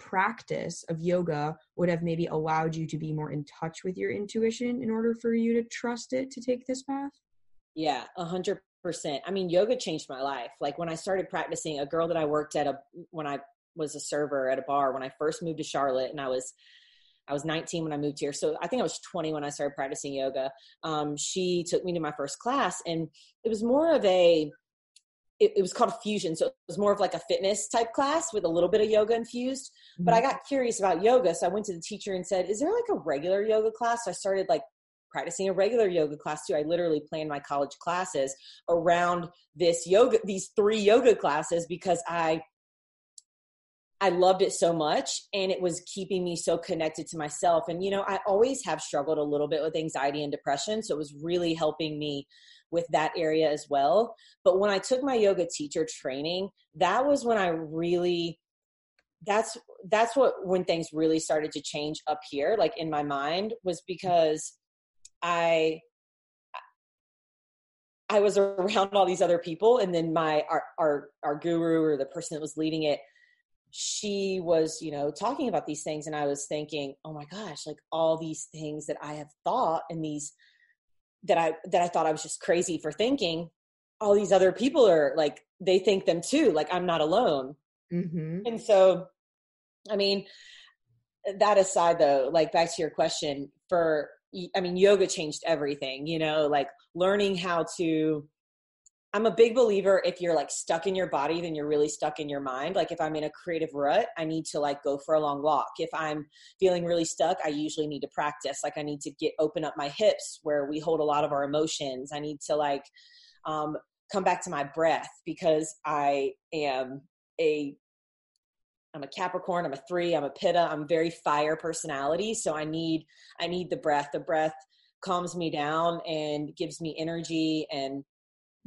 S1: practice of yoga would have maybe allowed you to be more in touch with your intuition in order for you to trust it to take this path?
S2: Yeah, a hundred percent. I mean, yoga changed my life. Like when I started practicing, a girl that I worked at a when I was a server at a bar when I first moved to Charlotte, and I was I was 19 when I moved here. So I think I was 20 when I started practicing yoga. Um, she took me to my first class, and it was more of a it, it, was called fusion so it was more of like a fitness type class with a little bit of yoga infused mm-hmm. but i got curious about yoga so i went to the teacher and said is there like a regular yoga class so i started like practicing a regular yoga class too i literally planned my college classes around this yoga these three yoga classes because i I loved it so much and it was keeping me so connected to myself. And, you know, I always have struggled a little bit with anxiety and depression. So it was really helping me with that area as well. But when I took my yoga teacher training, that was when I really that's that's what when things really started to change up here like in my mind was because I I was around all these other people, and then my our our, our guru or the person that was leading it, she was you know talking about these things, and I was thinking, oh my gosh, like all these things that I have thought and these that I that I thought I was just crazy for thinking, all these other people are like they think them too. Like I'm not alone, mm-hmm. and so, I mean, that aside though, like back to your question for I mean, yoga changed everything, you know, like learning how to. I'm a big believer if you're like stuck in your body, then you're really stuck in your mind. Like if I'm in a creative rut, I need to like go for a long walk. If I'm feeling really stuck, I usually need to practice. Like I need to get open up my hips where we hold a lot of our emotions. I need to like um, come back to my breath because I am a I'm a Capricorn, I'm a three, I'm a Pitta, I'm very fire personality. So I need I need the breath. The breath calms me down and gives me energy and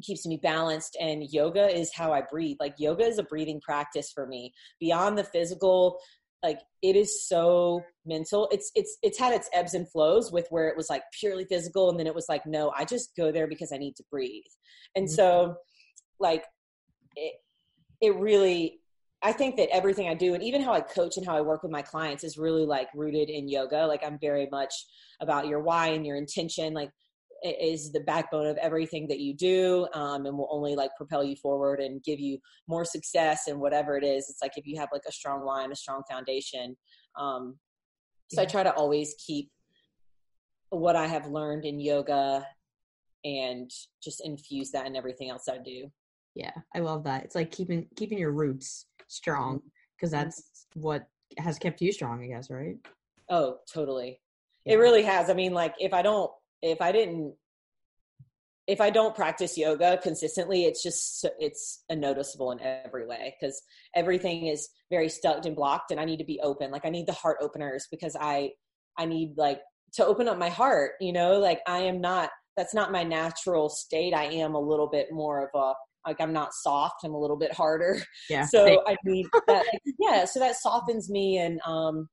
S2: keeps me balanced. And yoga is how I breathe. Like yoga is a breathing practice for me. Beyond the physical, like it is so mental. It's it's it's had its ebbs and flows with where it was like purely physical and then it was like, no, I just go there because I need to breathe. And mm-hmm. so like it it really I think that everything I do and even how I coach and how I work with my clients is really like rooted in yoga. Like I'm very much about your why and your intention. Like is the backbone of everything that you do um, and will only like propel you forward and give you more success and whatever it is it's like if you have like a strong why and a strong foundation um, so yeah. i try to always keep what i have learned in yoga and just infuse that in everything else i do
S1: yeah i love that it's like keeping keeping your roots strong because mm-hmm. that's what has kept you strong, I guess, right?
S2: Oh, totally. Yeah. It really has. I mean, like if I don't, if I didn't, if I don't practice yoga consistently, it's just it's a noticeable in every way because everything is very stuck and blocked, and I need to be open. Like I need the heart openers because I I need like to open up my heart. You know, like I am not. That's not my natural state. I am a little bit more of a like I'm not soft. I'm a little bit harder. Yeah. So I mean that yeah, so that softens me and um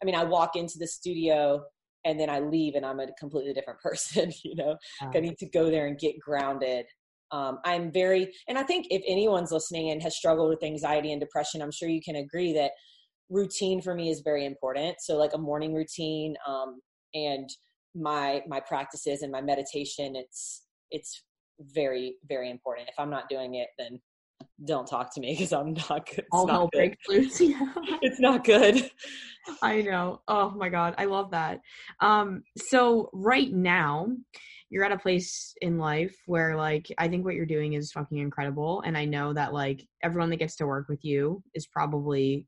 S2: I mean I walk into the studio and then I leave and I'm a completely different person, you know. I need to go there and get grounded. Um, I'm very and I think if anyone's listening and has struggled with anxiety and depression, I'm sure you can agree that routine for me is very important. So like a morning routine um and my my practices and my meditation it's it's very very important if i'm not doing it then don't talk to me because i'm not good
S1: all hell breaks loose yeah.
S2: It's not good.
S1: I know. Oh my god i love that. Um so right now you're at a place in life where like i think what you're doing is fucking incredible and i know that like everyone that gets to work with you is probably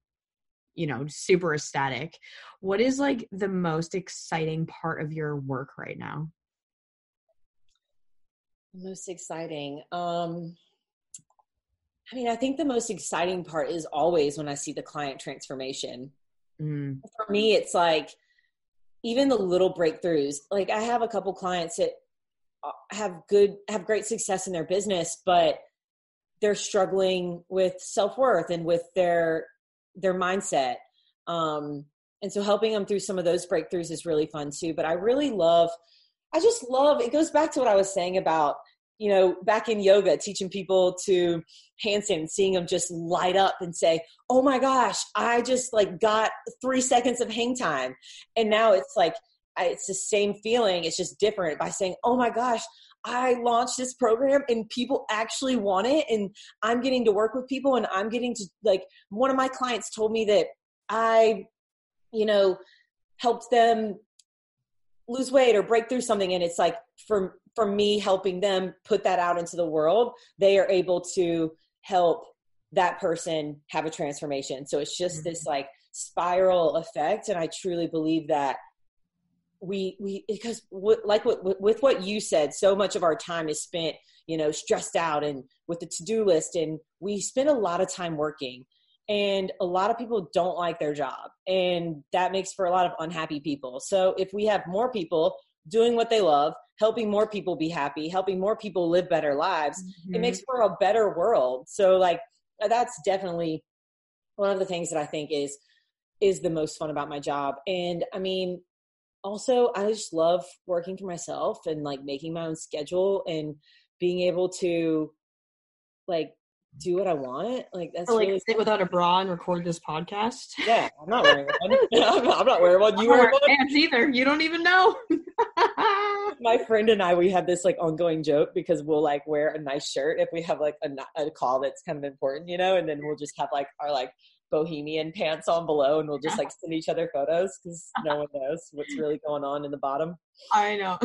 S1: you know super ecstatic. What is like the most exciting part of your work right now?
S2: Most exciting. Um, I mean, I think the most exciting part is always when I see the client transformation. Mm. For me, it's like even the little breakthroughs. Like I have a couple clients that uh, have good, have great success in their business, but they're struggling with self worth and with their their mindset. Um, and so helping them through some of those breakthroughs is really fun too. But I really love I just love it goes back to what I was saying about, you know, back in yoga, teaching people to handstand, seeing them just light up and say, Oh my gosh, I just like got three seconds of hang time. And now it's like it's the same feeling, it's just different by saying, Oh my gosh, I launched this program and people actually want it and I'm getting to work with people and I'm getting to like one of my clients told me that I, you know, helped them lose weight or break through something and it's like for for me helping them put that out into the world they are able to help that person have a transformation so it's just mm-hmm. this like spiral effect and i truly believe that we we because w- like what with what you said so much of our time is spent you know stressed out and with the to-do list and we spend a lot of time working and a lot of people don't like their job and that makes for a lot of unhappy people so if we have more people doing what they love helping more people be happy helping more people live better lives mm-hmm. it makes for a better world so like that's definitely one of the things that i think is is the most fun about my job and i mean also i just love working for myself and like making my own schedule and being able to like do what I want. Like that's
S1: or, like
S2: really
S1: sit without a bra and record this podcast.
S2: yeah. I'm not wearing one. I'm, not, I'm not wearing one. You wear one?
S1: pants either. You don't even know.
S2: My friend and I, we have this like ongoing joke because we'll like wear a nice shirt if we have like a call that's kind of important, you know, and then we'll just have like our like bohemian pants on below and we'll just like send each other photos because no one knows what's really going on in the bottom.
S1: I know.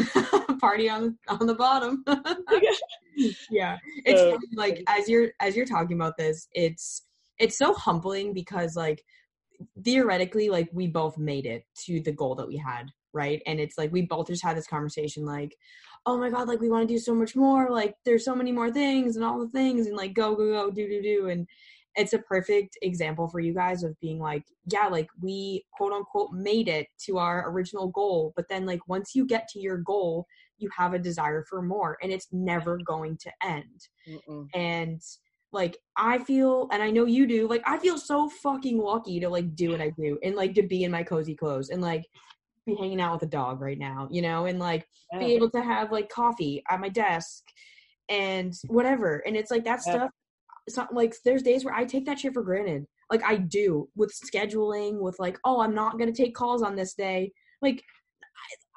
S1: Party on on the bottom. yeah. It's
S2: So-
S1: funny, like as you're as you're talking about this, it's it's so humbling because like theoretically like we both made it to the goal that we had, right? And it's like we both just had this conversation like oh my god like we want to do so much more like there's so many more things and all the things and like go go go do do do and it's a perfect example for you guys of being like yeah like we quote unquote made it to our original goal but then like once you get to your goal you have a desire for more and it's never going to end
S2: Mm-mm.
S1: and like i feel and i know you do like i feel so fucking lucky to like do what i do and like to be in my cozy clothes and like be hanging out with a dog right now you know and like be able to have like coffee at my desk and whatever and it's like that
S2: Yeah.
S1: stuff it's not like there's days where i take that shit for granted like i do with scheduling with like oh i'm not gonna take calls on this day like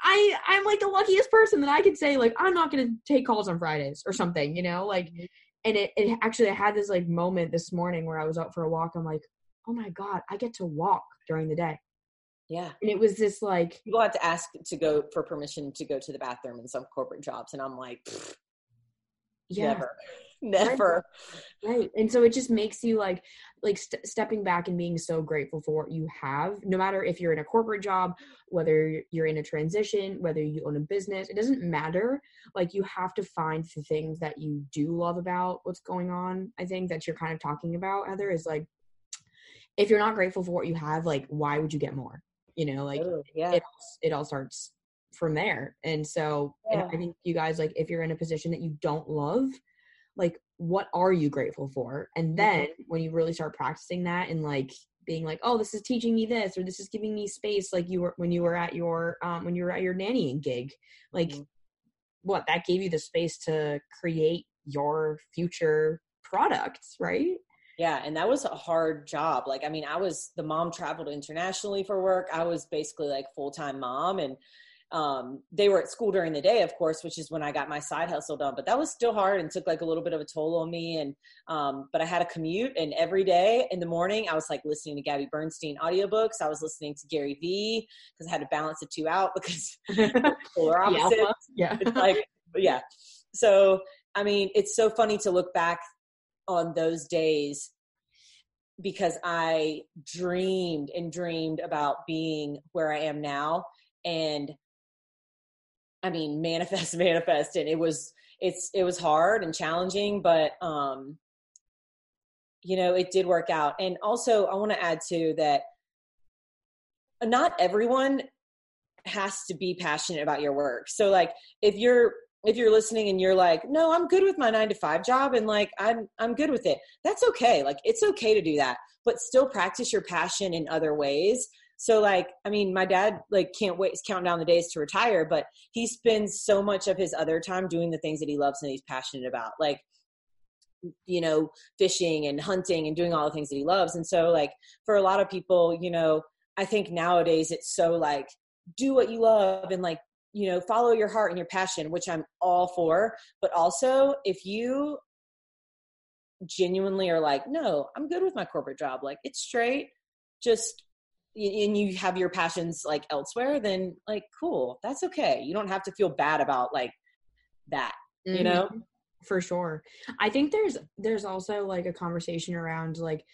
S1: I I'm like the luckiest person that I could say like I'm not gonna take calls on Fridays or something, you know, like
S2: Mhm.
S1: and it, it actually I had this like moment this morning where I was out for a walk. I'm like, oh my god, I get to walk during the day,
S2: Yeah.
S1: and it was this like
S2: People have to ask to go for permission to go to the bathroom in some corporate jobs. And I'm like,
S1: yeah,
S2: never, never.
S1: right. And so it just makes you like like st- stepping back and being so grateful for what you have, no matter if you're in a corporate job, whether you're in a transition, whether you own a business, it doesn't matter. Like you have to find the things that you do love about what's going on. I think that you're kind of talking about, Heather, is like if you're not grateful for what you have, like why would you get more? You know, like
S2: Totally, yeah.
S1: it it all starts from there. And so and I think you guys like if you're in a position that you don't love, like what are you grateful for? And then when you really start practicing that and like being like, oh, this is teaching me this or this is giving me space like you were when you were at your um when you were at your nannying gig. Like
S2: Mhm.
S1: what that gave you the space to create your future products, right?
S2: Yeah, and that was a hard job. Like, I mean, I was the mom traveled internationally for work. I was basically like full time mom, and um, they were at school during the day, of course, which is when I got my side hustle done. But that was still hard and took like a little bit of a toll on me. And um, but I had a commute, and every day in the morning, I was like listening to Gabby Bernstein audiobooks. I was listening to Gary Vee because I had to balance the two out because polar opposites
S1: yeah.
S2: it's like yeah so i mean it's so funny to look back on those days because i dreamed and dreamed about being where i am now and i mean manifest manifest and it was it's it was hard and challenging but um you know it did work out and also i want to add too that not everyone has to be passionate about your work. So like if you're if you're listening and you're like, "No, I'm good with my 9 to 5 job and like I'm I'm good with it." That's okay. Like it's okay to do that, but still practice your passion in other ways. So like, I mean, my dad like can't wait counting down the days to retire, but he spends so much of his other time doing the things that he loves and he's passionate about. Like you know, fishing and hunting and doing all the things that he loves. And so like for a lot of people, you know, I think nowadays it's so like do what you love and like you know follow your heart and your passion which i'm all for but also if you genuinely are like no i'm good with my corporate job like it's straight just and you have your passions like elsewhere then like cool that's okay. You don't have to feel bad about like that you know?
S1: Mhm. for sure. I think there's there's also like a conversation around like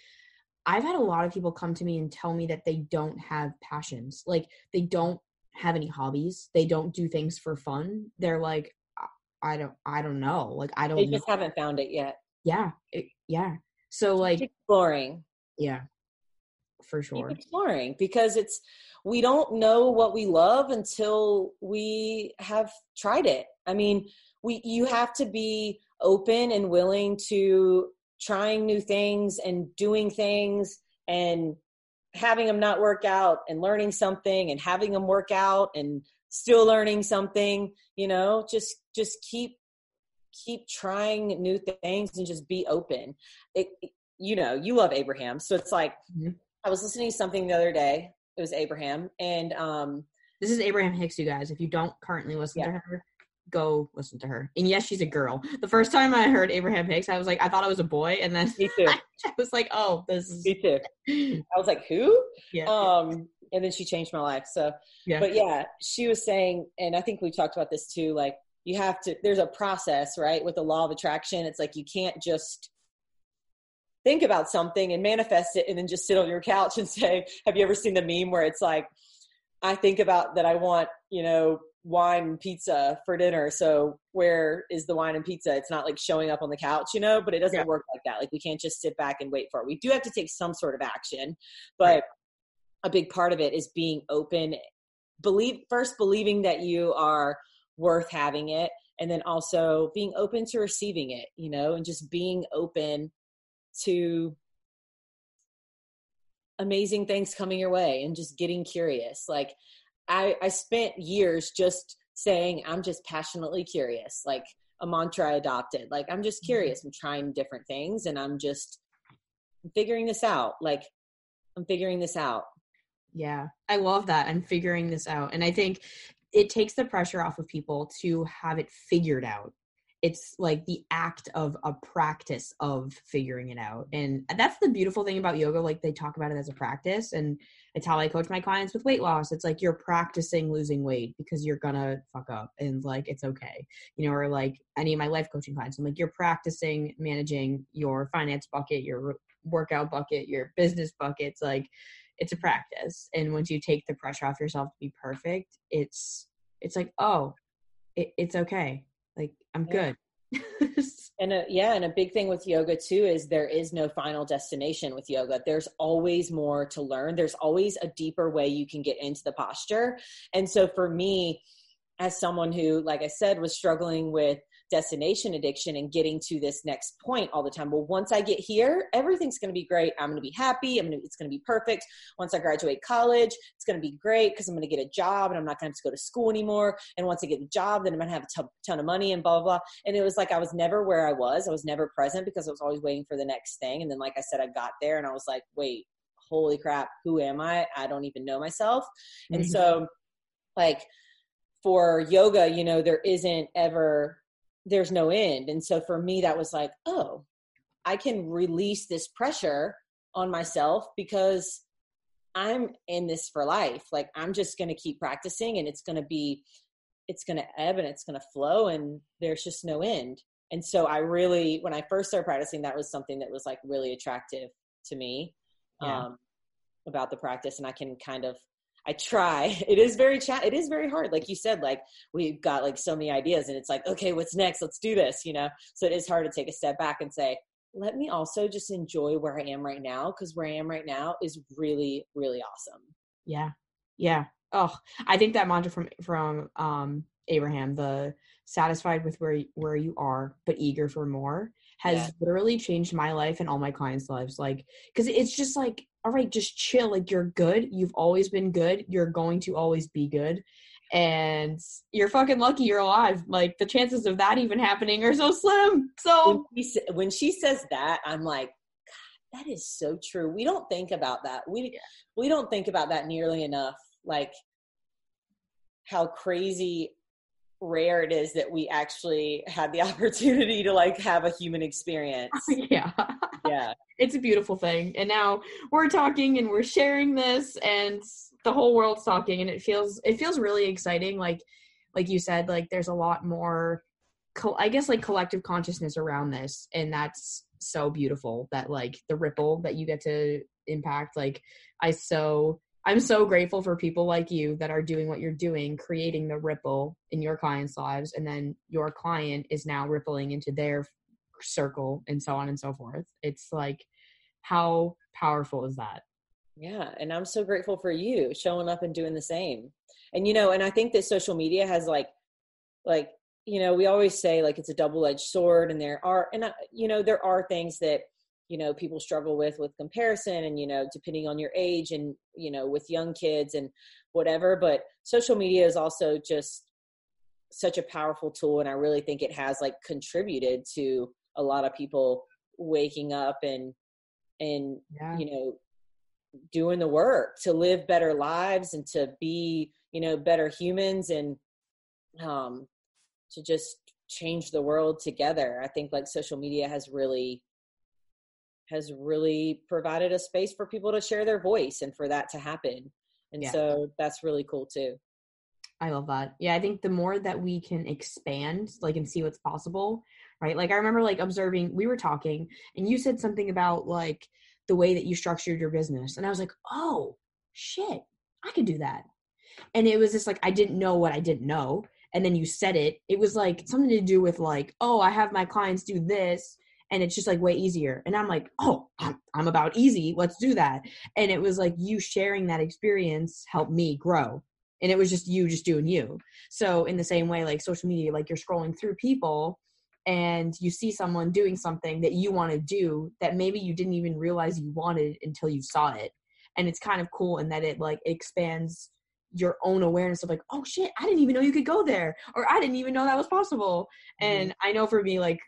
S1: i've had a lot of people come to me and tell me that they don't have passions. Like they don't have any hobbies. They don't do things for fun. They're like i I don't i don't know. Like i don't know.
S2: just haven't found it yet.
S1: Yeah it, yeah. So like
S2: exploring.
S1: Yeah for
S2: keep
S1: sure
S2: exploring because it's we don't know what we love until we have tried it i mean we you have to be open and willing to trying new things and doing things and having them not work out and learning something and having them work out and still learning something you know just just keep keep trying new things and just be open. It, you know, you love Abraham. So it's like, mm-hmm. I was listening to something the other day. It was Abraham. And um,
S1: this is Abraham Hicks, you guys. If you don't currently listen yeah. to her, go listen to her. And yes, she's a girl. The first time I heard Abraham Hicks, I was like, I thought I was a boy, and then
S2: me too.
S1: I was like, oh, this is
S2: me too. I was like, who? Yeah. Um, and then she changed my life. So, yeah. But yeah, she was saying, and I think we talked about this too. Like, you have to. There's a process, right? With the law of attraction, it's like you can't just think about something and manifest it and then just sit on your couch and say, have you ever seen the meme where it's like, I think about that I want, you know, wine and pizza for dinner. So where is the wine and pizza? It's not like showing up on the couch, you know, but it doesn't yeah. work like that. Like we can't just sit back and wait for it. We do have to take some sort of action, but right. a big part of it is being open, believe first believing that you are worth having it and then also being open to receiving it, you know, and just being open to amazing things coming your way and just getting curious. Like I, I spent years just saying, I'm just passionately curious, like a mantra I adopted. Like, I'm just mm-hmm. curious. I'm trying different things and I'm just figuring this out. Like, I'm figuring this out.
S1: Yeah, I love that. I'm figuring this out. And I think it takes the pressure off of people to have it figured out it's like the act of a practice of figuring it out. And that's the beautiful thing about yoga like they talk about it as a practice and it's how i coach my clients with weight loss. It's like you're practicing losing weight because you're gonna fuck up and like it's okay you know or like any of my life coaching clients i'm like you're practicing managing your finance bucket your workout bucket your business buckets like it's a practice. And once you take the pressure off yourself to be perfect it's it's like oh it, it's okay i'm yeah. good.
S2: And a, yeah and a big thing with yoga too is there is no final destination with yoga. There's always more to learn. There's always a deeper way you can get into the posture. And so for me as someone who like i said was struggling with destination addiction and getting to this next point all the time. Well, once I get here, everything's going to be great. I'm going to be happy. I'm going to, it's going to be perfect. Once I graduate college, it's going to be great because I'm going to get a job and I'm not going to have to go to school anymore. And once I get a job, then I'm going to have a t- ton of money and blah, blah, blah. And it was like I was never where I was. I was never present because I was always waiting for the next thing. And then, like I said, I got there and I was like, wait, holy crap, who am I? I don't even know myself. Mm-hmm. And so, like, for yoga, you know, there isn't ever there's no end. And so for me, that was like, oh, I can release this pressure on myself because I'm in this for life. Like I'm just going to keep practicing and it's going to be, it's going to ebb and it's going to flow and there's just no end. And so I really, when I first started practicing, that was something that was like really attractive to me yeah. um, about the practice. And I can kind of I try. It is very chat. It is very hard. Like you said, like we've got like so many ideas and it's like, okay, what's next? Let's do this, you know? So it is hard to take a step back and say, let me also just enjoy where I am right now. Cause where I am right now is really, really awesome.
S1: Yeah. Yeah. Oh, I think that mantra from, from, um, Abraham, the satisfied with where, where you are, but eager for more has yeah. literally changed my life and all my clients' lives. Like, cause it's just like, all right, just chill. Like you're good. You've always been good. You're going to always be good. And you're fucking lucky you're alive. Like the chances of that even happening are so slim. So
S2: when she, when she says that, I'm like, that is so true. We don't think about that. We yeah. we don't think about that nearly enough. Like how crazy rare it is that we actually had the opportunity to like have a human experience.
S1: yeah.
S2: Yeah.
S1: It's a beautiful thing. And now we're talking and we're sharing this and the whole world's talking and it feels it feels really exciting like like you said like there's a lot more I guess like collective consciousness around this and that's so beautiful that like the ripple that you get to impact like I so I'm so grateful for people like you that are doing what you're doing, creating the ripple in your clients' lives, and then your client is now rippling into their circle and so on and so forth. It's like, how powerful is that?
S2: Yeah. And I'm so grateful for you showing up and doing the same. And, you know, and I think that social media has like, like, you know, we always say like it's a double edged sword, and there are, and, you know, there are things that, you know people struggle with with comparison and you know depending on your age and you know with young kids and whatever but social media is also just such a powerful tool and i really think it has like contributed to a lot of people waking up and and yeah. you know doing the work to live better lives and to be you know better humans and um to just change the world together i think like social media has really has really provided a space for people to share their voice and for that to happen and yeah. so that's really cool too.
S1: I love that. Yeah i think the more that we can expand like and see what's possible right? Like i remember like observing we were talking and you said something about like the way that you structured your business and i was like oh shit i could do that. And it was just like i didn't know what i didn't know and then you said it it was like something to do with like oh i have my clients do this and it's just like way easier. And i'm like oh I'm, I'm about easy. Let's do that. And it was like you sharing that experience helped me grow. And it was just you just doing you. So in the same way like social media like you're scrolling through people and you see someone doing something that you want to do that maybe you didn't even realize you wanted until you saw it. And it's kind of cool in that it like expands your own awareness of like oh shit i didn't even know you could go there or i didn't even know that was possible. Mm-hmm. and i know for me like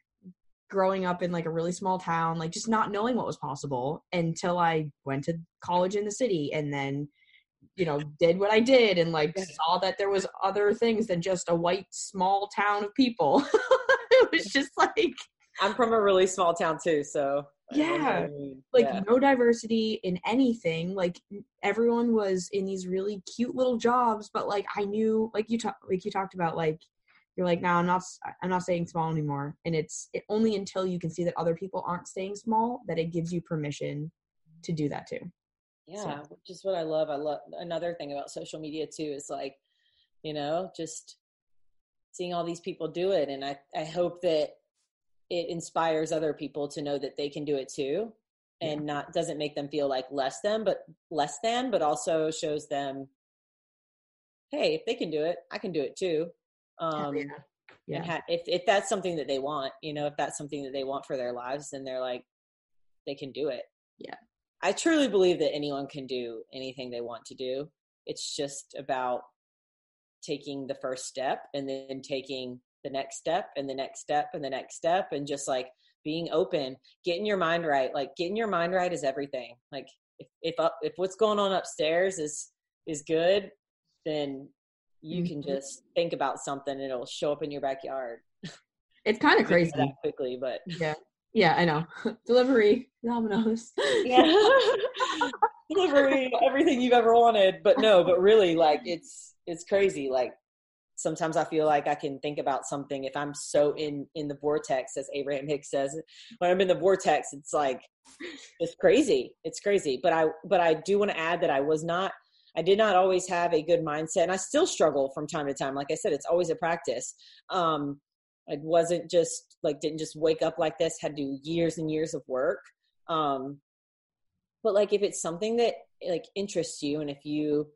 S1: growing up in like a really small town like just not knowing what was possible until i went to college in the city and then you know did what i did and like saw that there was other things than just a white small town of people. It was just like
S2: i'm from a really small town too so
S1: yeah. like yeah. no diversity in anything like everyone was in these really cute little jobs but like i knew like you talk like you talked about like you're like, no, I'm not, I'm not staying small anymore. And it's it, only until you can see that other people aren't staying small that it gives you permission to do that too.
S2: Yeah, so. which is what I love. I love another thing about social media too is like, you know, just seeing all these people do it. And I, I hope that it inspires other people to know that they can do it too and yeah. not doesn't make them feel like less than but less than but also shows them hey if they can do it i can do it too um, yeah. yeah. Ha- if if that's something that they want, you know, if that's something that they want for their lives, then they're like, they can do it.
S1: Yeah.
S2: I truly believe that anyone can do anything they want to do. It's just about taking the first step and then taking the next step and the next step and the next step and just like being open, getting your mind right. Like getting your mind right is everything. Like if if up, if what's going on upstairs is is good, then you mm-hmm. can just think about something and it'll show up in your backyard.
S1: It's kind of crazy
S2: that quickly, but
S1: yeah, yeah, I know. Delivery, Domino's.
S2: Yeah, delivery, everything you've ever wanted. But no, but really, like it's it's crazy. Like sometimes I feel like I can think about something if I'm so in in the vortex, as Abraham Hicks says. When I'm in the vortex, it's like it's crazy. It's crazy. But I but I do want to add that I was not I did not always have a good mindset and I still struggle from time to time. Like I said, it's always a practice. Um, I wasn't just like, didn't just wake up like this, had to do years and years of work. Um, but like, if it's something that like interests you and if you,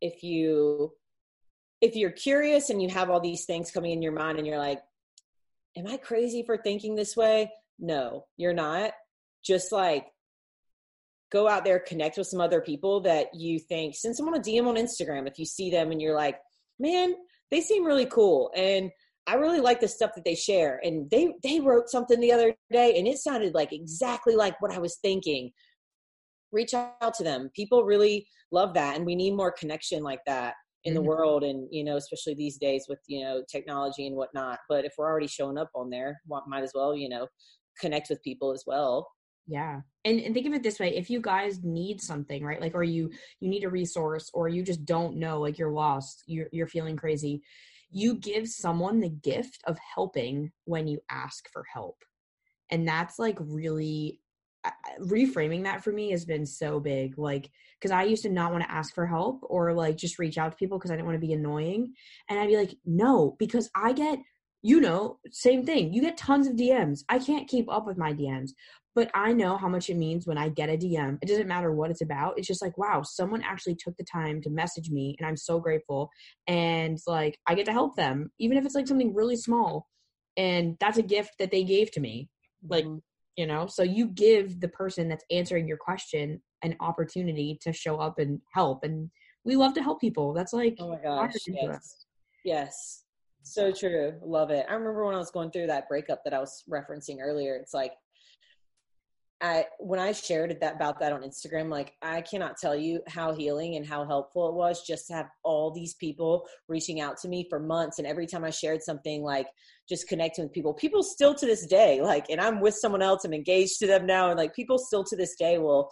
S2: if you, if you're curious and you have all these things coming in your mind and you're like, am I crazy for thinking this way? No, you're not. Just like go out there, connect with some other people that you think, send someone a DM on Instagram if you see them and you're like, man, they seem really cool. And I really like the stuff that they share. And they they wrote something the other day and it sounded like exactly like what I was thinking. Reach out to them. People really love that. And we need more connection like that in mm-hmm. the world and you know especially these days with you know technology and whatnot but if we're already showing up on there might as well you know connect with people as well
S1: yeah. And, and think of it this way if you guys need something right like or you you need a resource or you just don't know like you're lost you're, you're feeling crazy you give someone the gift of helping when you ask for help. And that's like really reframing that for me has been so big like because i used to not want to ask for help or like just reach out to people because i didn't want to be annoying. And i'd be like no because i get you know same thing you get tons of dms i can't keep up with my dms but I know how much it means when I get a DM. It doesn't matter what it's about. It's just like, wow, someone actually took the time to message me and I'm so grateful. And like I get to help them, even if it's like something really small. And that's a gift that they gave to me. Like, mm-hmm. you know, so you give the person that's answering your question an opportunity to show up and help. And we love to help people. That's like
S2: oh my gosh. Yes. yes. So true. Love it. I remember when I was going through that breakup that I was referencing earlier. It's like I when I shared that about that on Instagram, like I cannot tell you how healing and how helpful it was just to have all these people reaching out to me for months. And every time I shared something like just connecting with people, people still to this day, like, and I'm with someone else, I'm engaged to them now, and like people still to this day will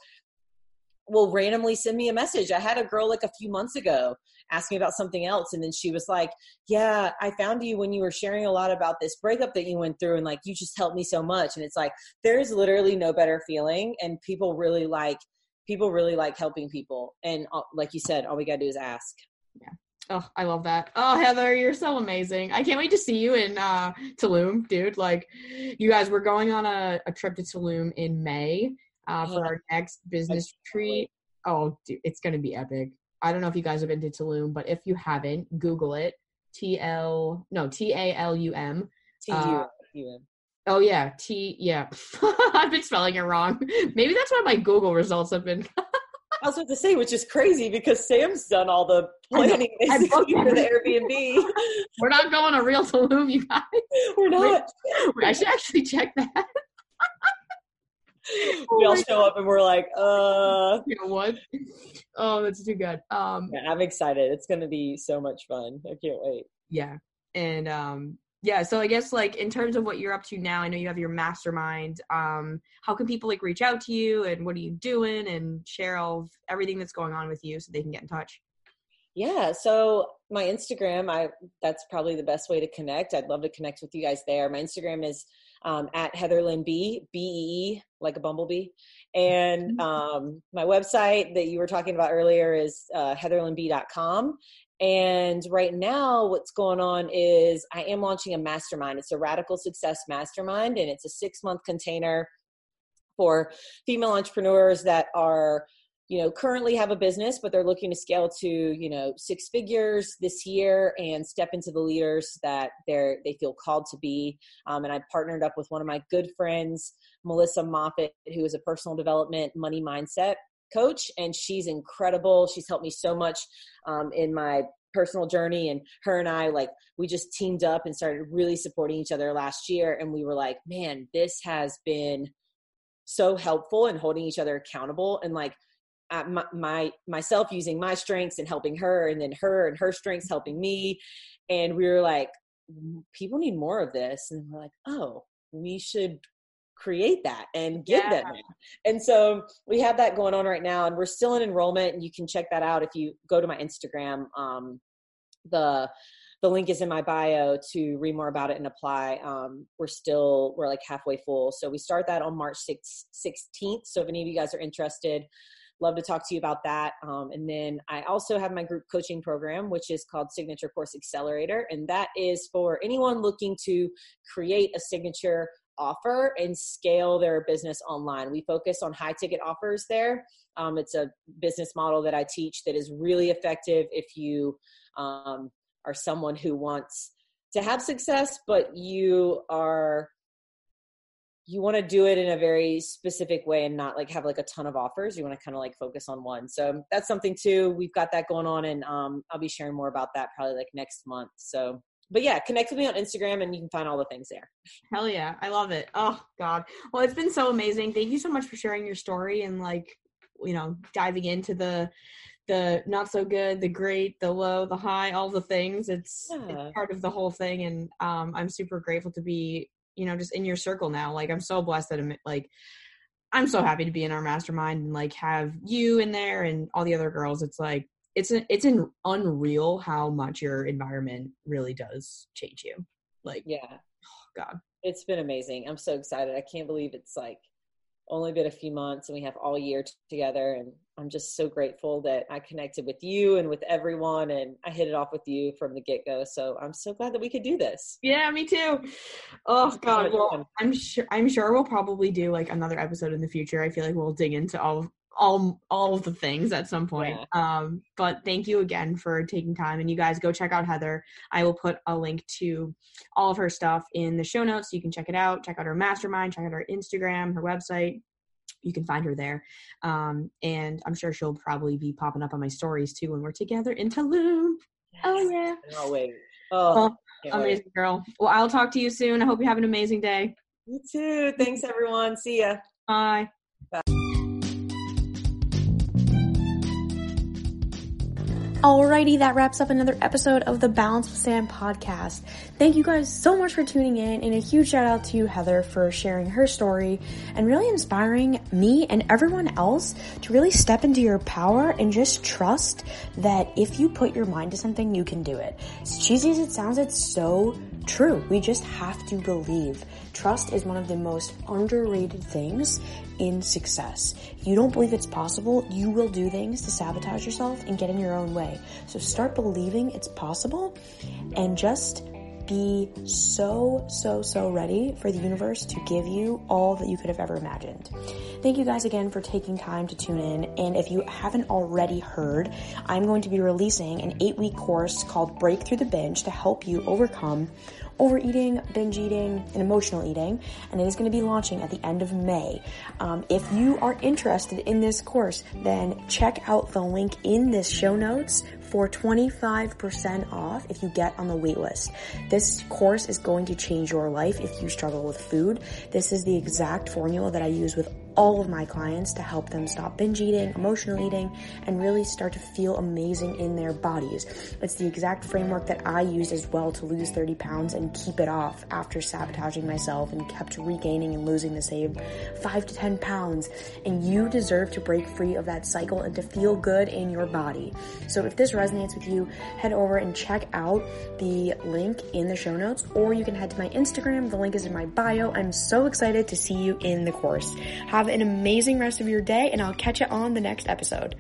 S2: will randomly send me a message. I had a girl like a few months ago ask me about something else and then she was like yeah i found you when you were sharing a lot about this breakup that you went through and like you just helped me so much and it's like there's literally no better feeling and people really like people really like helping people and uh, like you said all we gotta do is ask
S1: yeah Oh, I love that. Oh, Heather, you're so amazing. I can't wait to see you in uh, Tulum, dude. Like, you guys, we're going on a, a trip to Tulum in May uh, for our next business retreat. Oh, dude, it's going to be epic. I don't know if you guys have been to Tulum, but if you haven't, Google it. T L no T A L U M. T U M. Oh yeah, T yeah. I've been spelling it wrong. Maybe that's why my Google results have been.
S2: I was about to say, which is crazy because Sam's done all the planning for the Airbnb.
S1: We're not going to real Tulum, you guys.
S2: We're not.
S1: Wait, I should actually check that.
S2: We all show up and we're like, uh,
S1: you know what? Oh, that's too good. Um,
S2: yeah, I'm excited. It's going to be so much fun. I can't wait.
S1: Yeah, and um, yeah. So I guess like in terms of what you're up to now, I know you have your mastermind. Um, how can people like reach out to you and what are you doing and share all everything that's going on with you so they can get in touch?
S2: Yeah, so my Instagram, I that's probably the best way to connect. I'd love to connect with you guys there. My Instagram is um, at Heather Lynn B, B E E, like a bumblebee. And mm-hmm. um, my website that you were talking about earlier is uh. And right now, what's going on is I am launching a mastermind. It's a radical success mastermind, and it's a six month container for female entrepreneurs that are you know currently have a business but they're looking to scale to you know six figures this year and step into the leaders that they're they feel called to be. Um, and i partnered up with one of my good friends melissa moffat who is a personal development money mindset coach and she's incredible. She's helped me so much um, in my personal journey and her and i like we just teamed up and started really supporting each other last year and we were like man this has been so helpful and holding each other accountable and like my, my myself using my strengths and helping her and then her and her strengths helping me and we were like people need more of this and we're like oh we should create that and give yeah. them that. and so we have that going on right now and we're still in enrollment and you can check that out if you go to my instagram um, the the link is in my bio to read more about it and apply. Um, we're still we're like halfway full, so we start that on March 6th, 16th. So if any of you guys are interested, love to talk to you about that. Um, and then I also have my group coaching program, which is called Signature Course Accelerator. And that is for anyone looking to create a signature offer and scale their business online. We focus on high ticket offers there. Um, it's a business model that I teach that is really effective if you um, are someone who wants to have success, but you are you want to do it in a very specific way and not like have like a ton of offers. You want to kind of like focus on one. So that's something too we've got that going on and um, i'll be sharing more about that probably like next month. So but yeah connect with me on instagram and you can find all the things there.
S1: Hell yeah i love it. Oh god. Well it's been so amazing. Thank you so much for sharing your story and like you know diving into the the not so good the great the low the high all the things. It's, yeah. it's part of the whole thing and um, i'm super grateful to be you know just in your circle now like i'm so blessed that i'm like i'm so happy to be in our mastermind and like have you in there and all the other girls. It's like it's a, it's an unreal how much your environment really does change you. Like
S2: yeah.
S1: oh god.
S2: It's been amazing. I'm so excited. I can't believe it's like only been a few months and we have all year t- together. And i'm just so grateful that i connected with you and with everyone and i hit it off with you from the get-go. So i'm so glad that we could do this.
S1: Yeah me too. Oh god. well i'm sure i'm sure we'll probably do like another episode in the future. I feel like we'll dig into all all all of the things at some point. Yeah. Um, but thank you again for taking time. And you guys go check out Heather. I will put a link to all of her stuff in the show notes. So you can check it out. Check out her mastermind. Check out her Instagram, her website. You can find her there. Um, and I'm sure she'll probably be popping up on my stories too when we're together in Tulum. Oh yeah.
S2: Oh wait. Oh.
S3: Amazing wait. girl. Well, I'll talk to you soon. I hope you have an amazing day.
S2: You too. Thanks, everyone. See ya.
S3: Bye. Bye. Alrighty, that wraps up another episode of the Balance with Sam podcast. Thank you guys so much for tuning in, and a huge shout out to Heather for sharing her story and really inspiring me and everyone else to really step into your power and just trust that if you put your mind to something, you can do it. As cheesy as it sounds, it's so true. We just have to believe. Trust is one of the most underrated things in success. If you don't believe it's possible, you will do things to sabotage yourself and get in your own way. So start believing it's possible and just be so, so, so ready for the universe to give you all that you could have ever imagined. Thank you guys again for taking time to tune in. And if you haven't already heard, I'm going to be releasing an eight week course called Break Through the Binge to help you overcome overeating, binge eating, and emotional eating, and it is going to be launching at the end of May. Um, if you are interested in this course, then check out the link in this show notes for 25% off if you get on the waitlist. This course is going to change your life if you struggle with food. This is the exact formula that I use with all of my clients to help them stop binge eating, emotional eating, and really start to feel amazing in their bodies. It's the exact framework that I used as well to lose 30 pounds and keep it off after sabotaging myself and kept regaining and losing the same 5 to 10 pounds. And you deserve to break free of that cycle and to feel good in your body. So if this resonates with you, head over and check out the link in the show notes, or you can head to my Instagram. The link is in my bio. I'm so excited to see you in the course. Have an amazing rest of your day, and I'll catch you on the next episode.